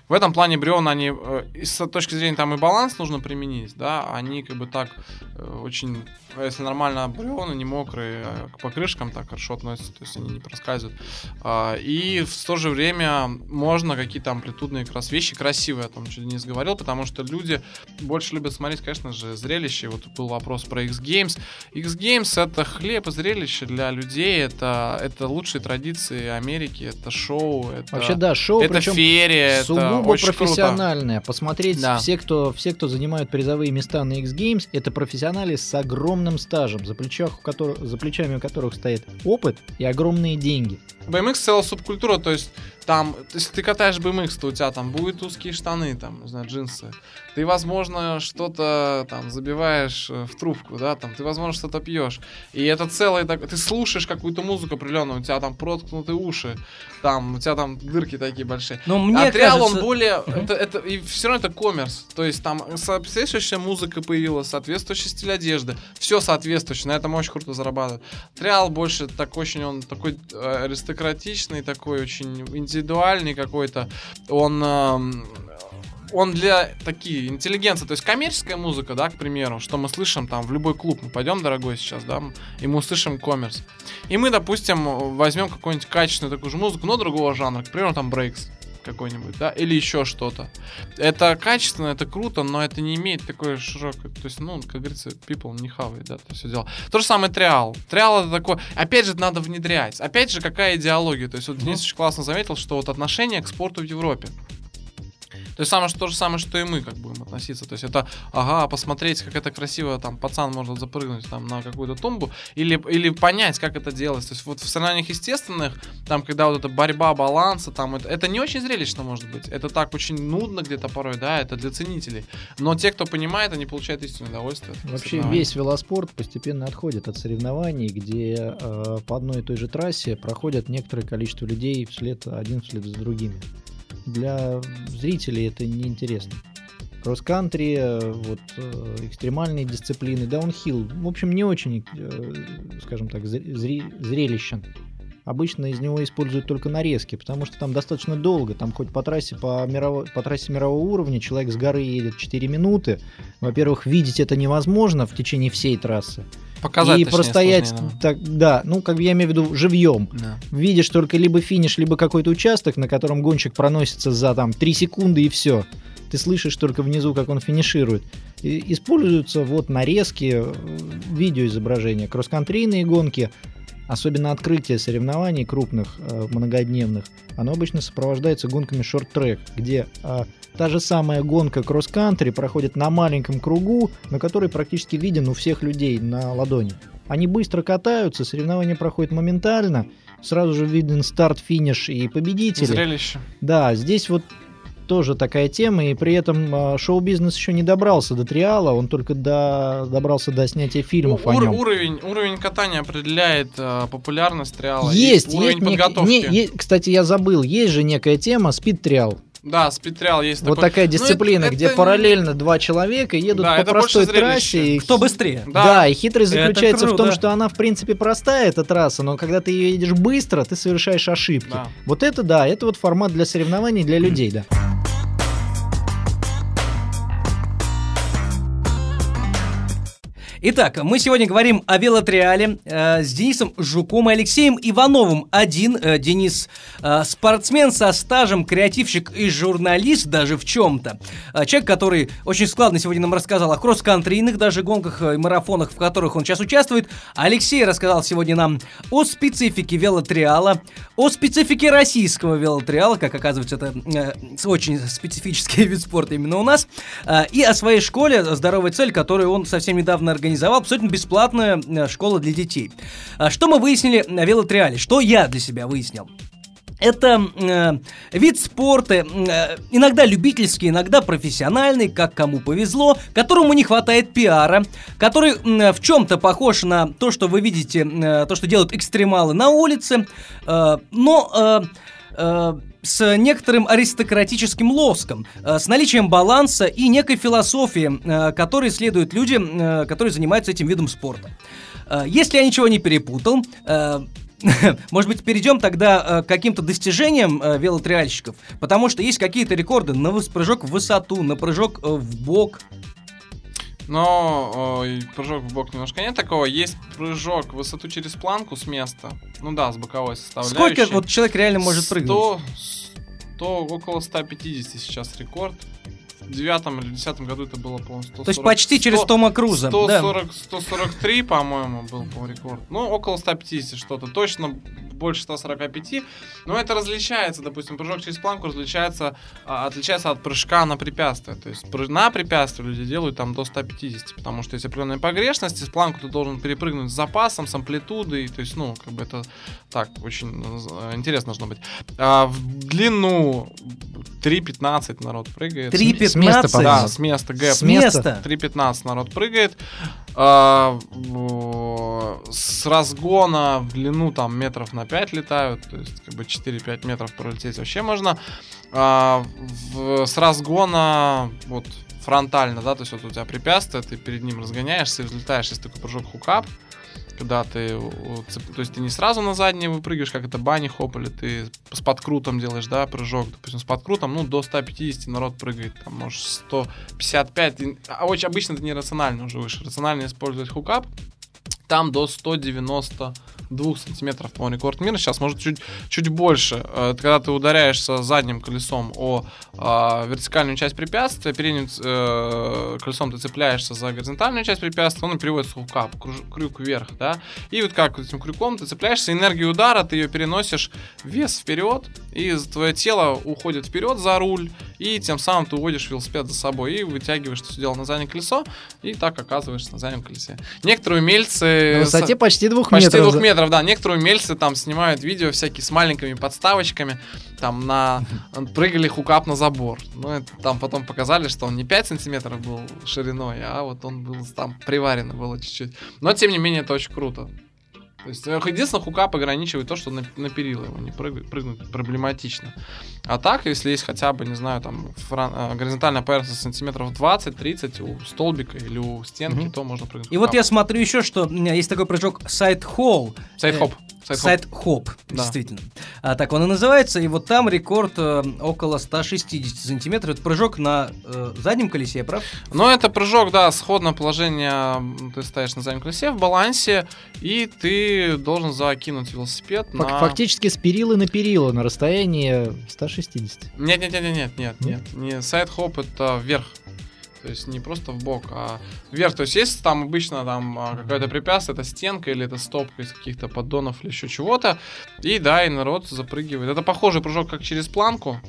В этом плане бревна, они, э, с точки зрения там и баланс нужно применить, да, они как бы так э, очень, если нормально бревна, не мокрые, а к покрышкам так хорошо относятся, то есть они не проскальзывают. А, И в то же время можно какие-то амплитудные как раз вещи красивые, о том, что Денис говорил, потому что люди больше любят смотреть, конечно же, зрелище. Вот был вопрос про X-Games. X-Games — это хлеб и зрелище для людей, это, это лучшие традиции Америки, это шоу, это, Вообще, да, шоу, это ферия, это сугубо очень круто. профессиональное. Посмотреть, Да. все, кто, все, кто занимают призовые места на X-Games, это профессионалы с огромным стажем, за, плечах, у которых, за плечами у которых стоит опыт и огромные деньги. BMX целая субкультура, то есть там, если ты катаешь BMX, то у тебя там будут узкие штаны, там, не знаю, джинсы. Ты, возможно, что-то там забиваешь э, в трубку, да, там, ты, возможно, что-то пьешь. И это целое, так, ты слушаешь какую-то музыку определенную, у тебя там проткнуты уши, там, у тебя там дырки такие большие. Но мне а триал, кажется... он более, это, это, и все равно это коммерс, то есть там соответствующая музыка появилась, соответствующий стиль одежды, все соответствующее, на этом очень круто зарабатывают. Триал больше так очень, он такой э, аристократичный, такой очень индивидуальный какой-то, он... эм, он для такие интеллигенции, то есть коммерческая музыка, да, к примеру, что мы слышим там в любой клуб, мы пойдем, дорогой, сейчас, да, и мы услышим коммерс. И мы, допустим, возьмем какую-нибудь качественную такую же музыку, но другого жанра, к примеру, там брейкс какой-нибудь, да, или еще что-то. Это качественно, это круто, но это не имеет такой широкой, то есть, ну, как говорится, people не хавает, да, то все дело. То же самое триал. Триал это такое, опять же, надо внедрять. Опять же, какая идеология? То есть, вот Денис очень классно заметил, что вот отношение к спорту в Европе. То есть самое, то же самое, что и мы как будем относиться. То есть это, ага, посмотреть, как это красиво, там, пацан может запрыгнуть там на какую-то тумбу, или, или понять, как это делать. То есть вот в соревнованиях естественных, там, когда вот эта борьба баланса, там, это, это не очень зрелищно может быть. Это так очень нудно где-то порой, да, это для ценителей. Но те, кто понимает, они получают истинное удовольствие. Вообще весь велоспорт постепенно отходит от соревнований, где э, по одной и той же трассе проходят некоторое количество людей вслед один вслед за другими. Для зрителей это неинтересно. Кросс-кантри, э, вот э, экстремальные дисциплины, даунхилл, в общем, не очень, э, скажем так, зре- зре- зрелищен. Обычно из него используют только нарезки, потому что там достаточно долго. Там хоть по трассе, по, мирово- по трассе мирового уровня человек с горы едет 4 минуты. Во-первых, видеть это невозможно в течение всей трассы. Показать, и точнее, простоять, сложнее, так, да, ну, как бы я имею в виду, живьем. да. Видишь только либо финиш, либо какой-то участок, на котором гонщик проносится за там 3 секунды и все. Ты слышишь только внизу, как он финиширует. И используются вот нарезки, э, видеоизображения, кросс-контрийные гонки, особенно открытие соревнований крупных, э, многодневных, оно обычно сопровождается гонками шорт-трек, где э, та же самая гонка кросс-кантри проходит на маленьком кругу, на который практически виден у всех людей на ладони. Они быстро катаются, соревнования проходят моментально, сразу же виден старт, финиш и победители. Зрелище. Да, здесь вот тоже такая тема, и при этом а, шоу-бизнес еще не добрался до триала, он только до, добрался до снятия фильмов о Ур- нем. уровень, уровень катания определяет э, популярность триала. и Есть, уровень есть, нек- подготовки. не- е- кстати, я забыл, есть же некая тема спид триал. Да, спидтриал есть Вот такой. такая Ну, дисциплина, это- где это- параллельно два человека едут Да, по простой трассе. и Кто быстрее? Да. Да, и хитрость заключается в том, что она, в принципе, простая, эта трасса, но когда ты ее едешь быстро, ты совершаешь ошибки. Да. Вот это да, это вот формат для соревнований для людей, да. Итак, мы сегодня говорим о велотриале э, с Денисом Жуком и Алексеем Ивановым. Один, э, Денис, э, спортсмен со стажем, креативщик и журналист даже в чем-то. Э, человек, который очень складно сегодня нам рассказал о кросс-кантрийных даже гонках э, и марафонах, в которых он сейчас участвует. Алексей рассказал сегодня нам о специфике велотриала, о специфике российского велотриала, как оказывается, это э, очень специфический вид спорта именно у нас, э, и о своей школе «Здоровая цель», которую он совсем недавно организовал, абсолютно бесплатная э, школа для детей. А Что мы выяснили на велотриале? Что я для себя выяснил? Это э, вид спорта, э, иногда любительский, иногда профессиональный, как кому повезло, которому не хватает пиара, который м, в чем-то похож на то, что вы видите, э, то, что делают экстремалы на улице, э, но э, э, с некоторым аристократическим лоском, э, с наличием баланса и некой философии, э, которой следуют люди, э, которые занимаются этим видом спорта. Если я ничего не перепутал, может быть, перейдем тогда к каким-то достижениям велотриальщиков, потому что есть какие-то рекорды на прыжок в высоту, на прыжок в бок. Но э, прыжок в бок немножко нет такого. Есть прыжок в высоту через планку с места. Ну да, с боковой составляющей. Сколько вот человек реально может прыгнуть? 100, 100, около 150 сейчас рекорд. Девятом или десятом году это было, по-моему, 140. То есть почти через 100, Тома Круза. да. 140, 143, по-моему, был по рекорд. Ну, около 150 что-то. Точно больше 145. Но это различается. Допустим, прыжок через планку различается, а, отличается от прыжка на препятствие. То есть на препятствие люди делают там до 150. Потому что есть определенная погрешность. Из планку ты должен перепрыгнуть с запасом, с амплитудой. То есть, ну, как бы это так, очень э, интересно должно быть. А в длину 3.15 народ прыгает. 3.15. С места, Да, с места гэп. С места. 3.15 народ прыгает. А, с разгона в длину там метров на 5 летают. То есть как бы 4-5 метров пролететь вообще можно. А, в- с разгона вот фронтально, да, то есть вот у тебя препятствие, ты перед ним разгоняешься и взлетаешь, есть такой прыжок хукап, когда ты, то есть ты не сразу на заднее выпрыгиваешь, как это бани хоп, или ты с подкрутом делаешь, да, прыжок, допустим, с подкрутом, ну, до 150 народ прыгает, там, может, 155, и- а очень обычно это нерационально уже выше, рационально использовать хукап, там до 192 сантиметров, по рекорд мира. Сейчас, может, чуть, чуть больше. Э, это Когда ты ударяешься задним колесом о а, вертикальную часть препятствия, передним э, колесом ты цепляешься за горизонтальную часть препятствия, он переводится круж- крюк вверх, да. И вот как этим крюком ты цепляешься, энергию удара, ты ее переносишь вес вперед, и твое тело уходит вперед за руль, и тем самым ты уводишь велосипед за собой и вытягиваешь это все дело на заднее колесо, и так оказываешься на заднем колесе. Некоторые умельцы... На высоте с- почти двух Почти метров. двух метров, да. Некоторые умельцы там снимают видео всякие с маленькими подставочками, там на прыгали хукап на забор. Ну, это там потом показали, что он не 5 сантиметров был шириной, а вот он был там приварено было чуть-чуть. Но, тем не менее, это очень круто. То есть, э, единственное, хукап ограничивает то, что на, на перила его не прыгать, прыгнуть проблематично. А так, если есть хотя бы, не знаю, там фран- э, горизонтальная поверхность сантиметров 20-30 у столбика или у стенки, Мгм. то можно прыгнуть. И вот хукапом. я смотрю еще, что есть такой прыжок side-hop. Side-hop. Сайд-хоп. Side-hop, Да. действительно. А, так он и называется, и вот там рекорд э, около 160 сантиметров. Это прыжок на э, заднем колесе, я прав? Ну, это прыжок, да, сходное положение. Ты стоишь на заднем колесе в балансе, и ты должен закинуть велосипед Фак- на... Фактически с перилы на перила на расстоянии 160. Нет, нет, нет, нет, нет. Не сайд-хоп, это вверх. То есть не просто в бок, а вверх. То есть есть там обычно там а, какое-то препятствие, это стенка или это стопка из каких-то поддонов или еще чего-то. И да, и народ запрыгивает. Это похожий прыжок, как через планку.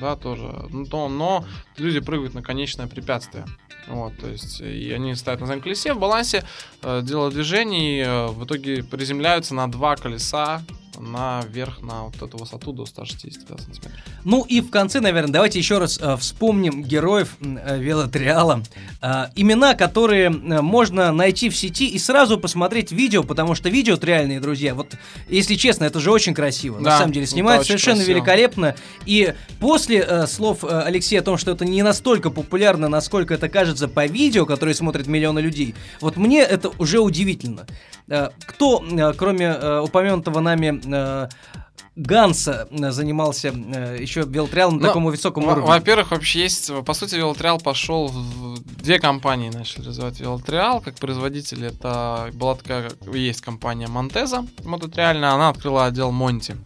Да, тоже. То- но люди прыгают на конечное препятствие. Вот, то есть, и они стоят на заднем колесе в балансе, э, делают движение, и э, в итоге приземляются на два колеса, наверх на вот эту высоту до 160 да, сантиметров. Ну и в конце, наверное, давайте еще раз э, вспомним героев э, велотриала. Э, имена, которые э, можно найти в сети и сразу посмотреть видео, потому что видео реальные, друзья. Вот, если честно, это же очень красиво. на Да, самом деле, снимают очень совершенно красиво. великолепно. И после э, слов э, Алексея о том, что это не настолько популярно, насколько это кажется по видео, которые смотрят миллионы людей, вот мне это уже удивительно. Э, кто, э, кроме э, упомянутого нами Ганса занимался еще велотриалом на Ну, такому высокому Во- уровне. Во-первых, вообще есть, по сути, Велотриал пошел в две компании начали развивать Велотриал как производитель. Это была такая, есть компания Монтеза мототриальная, она открыла отдел Монти.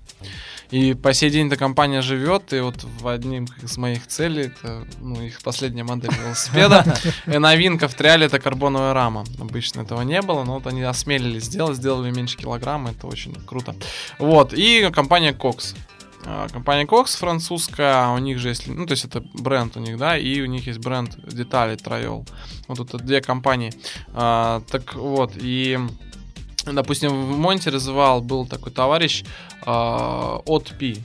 И по сей день эта компания живет, и вот в одним из моих целей, это ну, их последняя модель велосипеда, и новинка в триале это карбоновая рама. Обычно этого не было, но вот они осмелились сделать, сделали меньше килограмма, это очень круто. Вот, и компания Cox. А, Компания Cox французская, у них же есть, ну, то есть это бренд у них, да, и у них есть бренд деталей Троел. Вот это две компании. А, так вот, и, допустим, в Монте развивал был такой товарищ а, от Пи.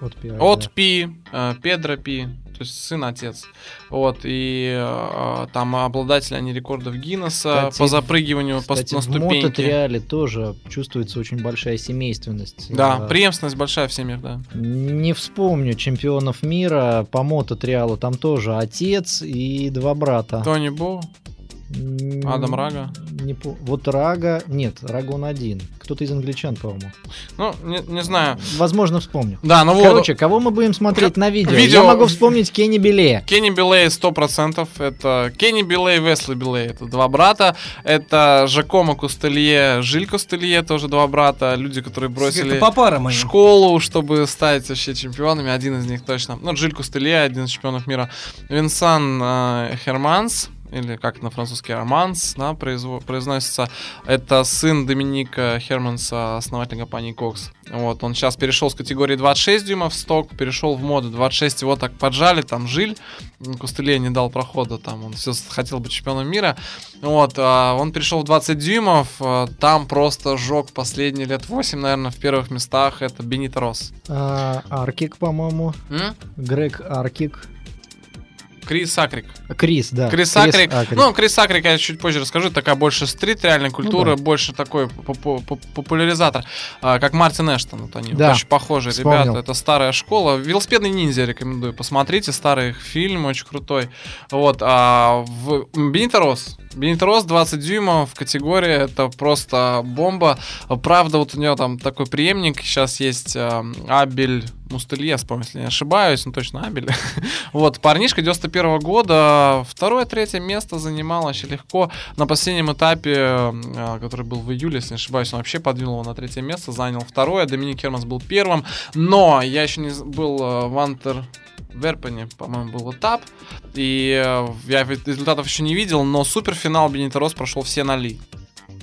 От да. Пи, э, Педро Пи, то есть сын, отец. Вот, и э, там обладатели они рекордов Гиннесса Кстати, по запрыгиванию по, Кстати, на в ступеньки. мототриале тоже чувствуется очень большая семейственность. Да, Э, преемственность большая в семьях, да. Не вспомню чемпионов мира по мототриалу. Там тоже отец и два брата. Тони Бо, Адам Рага. Не Вот Рага... Нет, Рага он один. Кто-то из англичан, по-моему. ну, не, не знаю. Возможно, вспомню. Да, ну вот, Короче, кого мы будем смотреть на видео? Видео- Я могу вспомнить Кенни Беле. Кенни Билей 100%. Это Кенни Билей, Весли Билей. Это два брата. Это Жакомо Кустелье, Жиль Кустелье, тоже два брата. Люди, которые бросили по школу, чтобы стать вообще чемпионами. Один из них точно. Ну, Джиль Кустелье, один из чемпионов мира. Винсан э, Херманс, или как на французский Романс, да, произносится. Это сын Доминика Херманса, основателя компании Cox. Вот, он сейчас перешел с категории 26 дюймов в сток, перешел в моду 26, его так поджали, там Жиль, м, Кустелье не дал прохода, там он все хотел быть чемпионом мира. Вот, а, он перешел в 20 дюймов, а, там просто жег последние лет 8, наверное, в первых местах, это Бенито Росс. А, Аркик, по-моему. Грег Аркик. Крис Акрик. Крис, да. Крис Акрик. Ну, Крис Акрик я чуть позже расскажу. Такая больше стрит реальной культуры, Ну да. больше такой попу- попу- популяризатор, а, как Мартин Эштон. Вот они Да, очень похожие вспомнил. ребята. Это старая школа. Велосипедный ниндзя рекомендую. Посмотрите, старый их фильм, очень крутой. Вот. А в Бенито Росс 20 дюймов категория. Это просто бомба. Правда, вот у него там такой преемник. Сейчас есть а, Абель Мустелье, вспомню, если не ошибаюсь, ну точно Абель. вот, парнишка 91 года, второе, третье место занимал вообще легко. На последнем этапе, э, который был в июле, если не ошибаюсь, он вообще подвинул его на третье место, занял второе, Доминик Херманс был первым, но я еще не был э, в Антер Верпене, по-моему, был этап. И э, я результатов еще не видел, но суперфинал Бенито Росс прошел все на ли.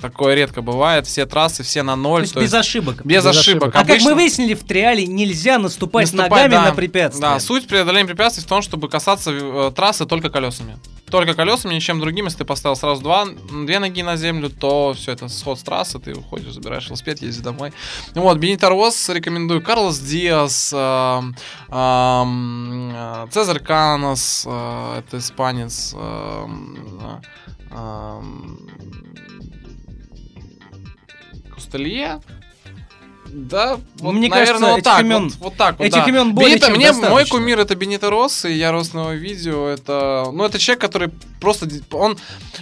Такое редко бывает, все трассы, все на То ноль. есть то без есть ошибок. без без ошибок. ошибок. А как Обычно- мы выяснили, в триале нельзя наступать, Наступать, ногами да. на препятствия. Да, суть преодоления препятствий в том, чтобы касаться э, трассы только колесами. Только колесами, ничем другим. Если ты поставил сразу два, две ноги на землю, то все это сход с трассы, ты уходишь, забираешь велосипед, ездишь домой. Вот, Бенито рекомендую. Карлос Диас, эм, э, Цезарь Канос, э, это испанец. эм, э, эм, Кустелье. Да, вот, Мне наверное, кажется, вот этих так, имен- вот, вот так вот, этих да. имен более Бенито- чем мне мой достаточно. кумир это Бенито Росс, и я рос на его видео. Это, ну, это человек, который просто, он,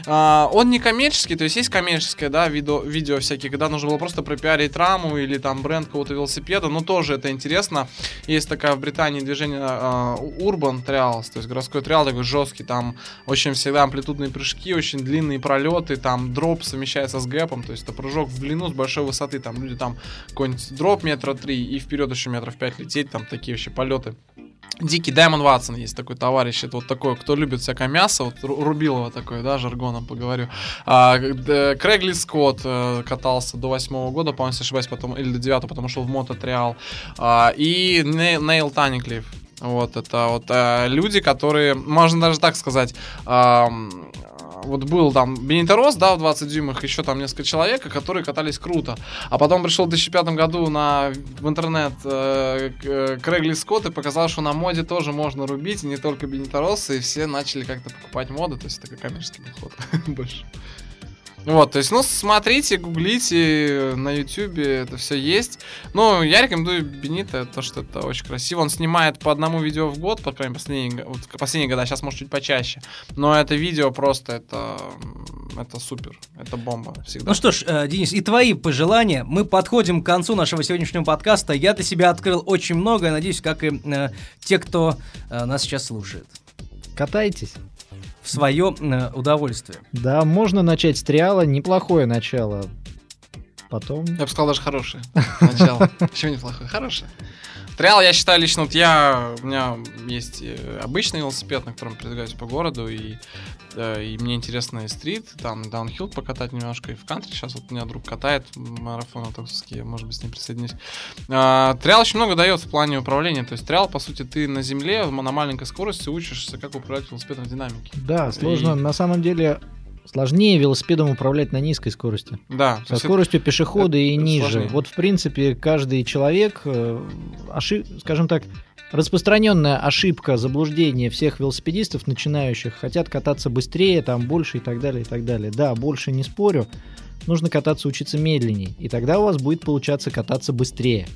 а, он не коммерческий, то есть есть коммерческое, да, видео, видео всякие, когда нужно было просто пропиарить раму или там бренд какого-то велосипеда, но тоже это интересно. Есть такая в Британии движение а, Urban Trials, то есть городской триал такой жесткий, там очень всегда амплитудные прыжки, очень длинные пролеты, там дроп совмещается с гэпом, то есть это прыжок в длину с большой высоты, там люди там какой-нибудь дроп метра три и вперед еще метров пять лететь, там такие вообще полеты. Дикий Даймон Ватсон есть такой товарищ, это вот такой, кто любит всякое мясо, вот Ру- Рубилова такой, да, жаргоном поговорю. А, Крэгли Скотт э, катался до восьмого года, по-моему, если ошибаюсь, потом, или до девятого, потом ушел в мототриал. А, и Не- Нейл Таниклифф. Вот, это вот э, люди, которые, можно даже так сказать, ам, вот был там Бенитарос, да, в 20 дюймах, еще там несколько человек, которые катались круто. А потом пришел в 2005 году на, в интернет э, э, Крэгли Скотт и показал, что на моде тоже можно рубить, и не только Бенитаросы, и все начали как-то покупать моды, то есть такой коммерческий подход больше. Вот, то есть, ну, смотрите, гуглите на ютюбе, это все есть. Ну, я рекомендую Бенита, то, что это очень красиво. Он снимает по одному видео в год, по крайней мере, последние, вот, последние года, сейчас, может, чуть почаще. Но это видео просто, это, это супер, это бомба всегда. Ну что ж, э, Денис, и твои пожелания. Мы подходим к концу нашего сегодняшнего подкаста. Я для себя открыл очень много, я надеюсь, как и э, те, кто э, нас сейчас слушает. Катайтесь. В свое э, удовольствие. Да, можно начать с триала, неплохое начало. Потом... Я бы сказал, даже хорошее начало. Почему неплохое? Хорошее. Триал, я считаю, лично вот я, у меня есть э, обычный велосипед, на котором передвигаюсь по городу, и, и мне интересно и стрит, там даунхилл покатать немножко, и в кантри сейчас вот у меня друг катает марафон я, может быть, с ним присоединюсь. А, триал очень много дает в плане управления, то есть триал, по сути, ты на земле на маленькой скорости учишься, как управлять велосипедом в динамике. Да, сложно. И... На самом деле Сложнее велосипедом управлять на низкой скорости. Да. Со скоростью пешехода и ниже. Сложнее. Вот, в принципе, каждый человек, э, ошиб, скажем так, распространенная ошибка, заблуждение всех велосипедистов начинающих, хотят кататься быстрее, там больше и так далее, и так далее. Да, больше не спорю, нужно кататься, учиться медленнее, и тогда у вас будет получаться кататься быстрее.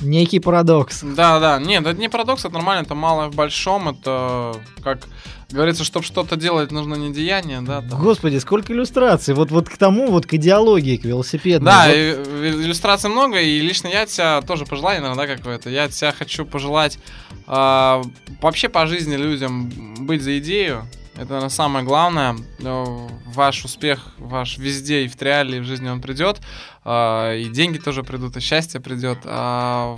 Некий парадокс. Да, да. Нет, это не парадокс, это нормально, это малое в большом, это как говорится, чтобы что-то делать, нужно не деяние, да. Там. Господи, сколько иллюстраций. Вот, вот к тому, вот к идеологии, к велосипеду. Да, вот. иллюстраций много, и лично я тебя тоже пожелаю, наверное, да, какое-то. Я тебя хочу пожелать э, вообще по жизни людям быть за идею. Это, наверное, самое главное. Ваш успех, ваш везде и в триале, и в жизни он придет. Э, и деньги тоже придут, и счастье придет. А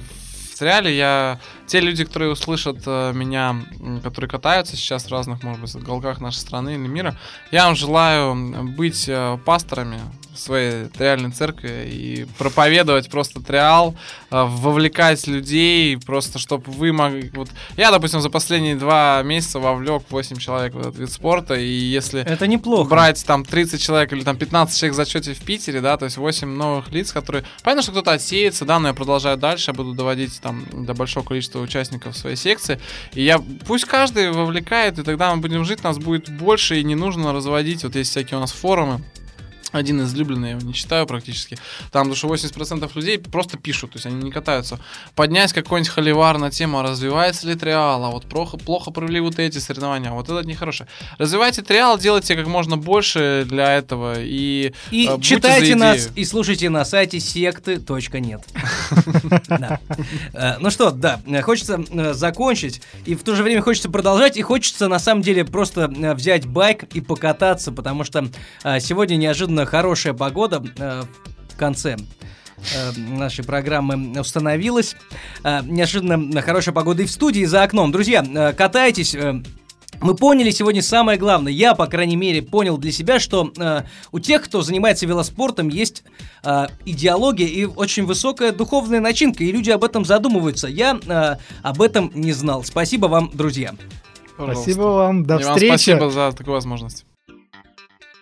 сериале. Я... Те люди, которые услышат э, меня, которые катаются сейчас в разных, может быть, уголках нашей страны или мира, я вам желаю быть э, пасторами, своей триальной церкви и проповедовать просто триал, э, вовлекать людей, просто чтобы вы могли... Вот, я, допустим, за последние два месяца вовлек 8 человек в этот вид спорта, и если... Это неплохо. Брать там 30 человек или там 15 человек в зачете в Питере, да, то есть 8 новых лиц, которые... Понятно, что кто-то отсеется, да, но я продолжаю дальше, я буду доводить там до большого количества участников своей секции, и я... Пусть каждый вовлекает, и тогда мы будем жить, нас будет больше, и не нужно разводить, вот есть всякие у нас форумы, один из излюбленных, я его не читаю практически. Там, потому что 80% людей просто пишут, то есть они не катаются. Поднять какой-нибудь холивар на тему, развивается ли триал, а вот плохо, плохо провели вот эти соревнования, а вот это нехорошее. Развивайте триал, делайте как можно больше для этого и И э, читайте нас и слушайте на сайте секты.нет. Э, ну что, да, хочется э, закончить, и в то же время хочется продолжать, и хочется на самом деле просто э, взять байк и покататься, потому что сегодня неожиданно неожиданно хорошая погода э, в конце э, нашей программы установилась. Э, неожиданно хорошая погода и в студии, и за окном. Друзья, катайтесь. Мы поняли сегодня самое главное. Я, по крайней мере, понял для себя, что э, у тех, кто занимается велоспортом, есть э, идеология и очень высокая духовная начинка, и люди об этом задумываются. Я э, об этом не знал. Спасибо вам, друзья. Пожалуйста. Спасибо вам. До и встречи. Вам спасибо за такую возможность.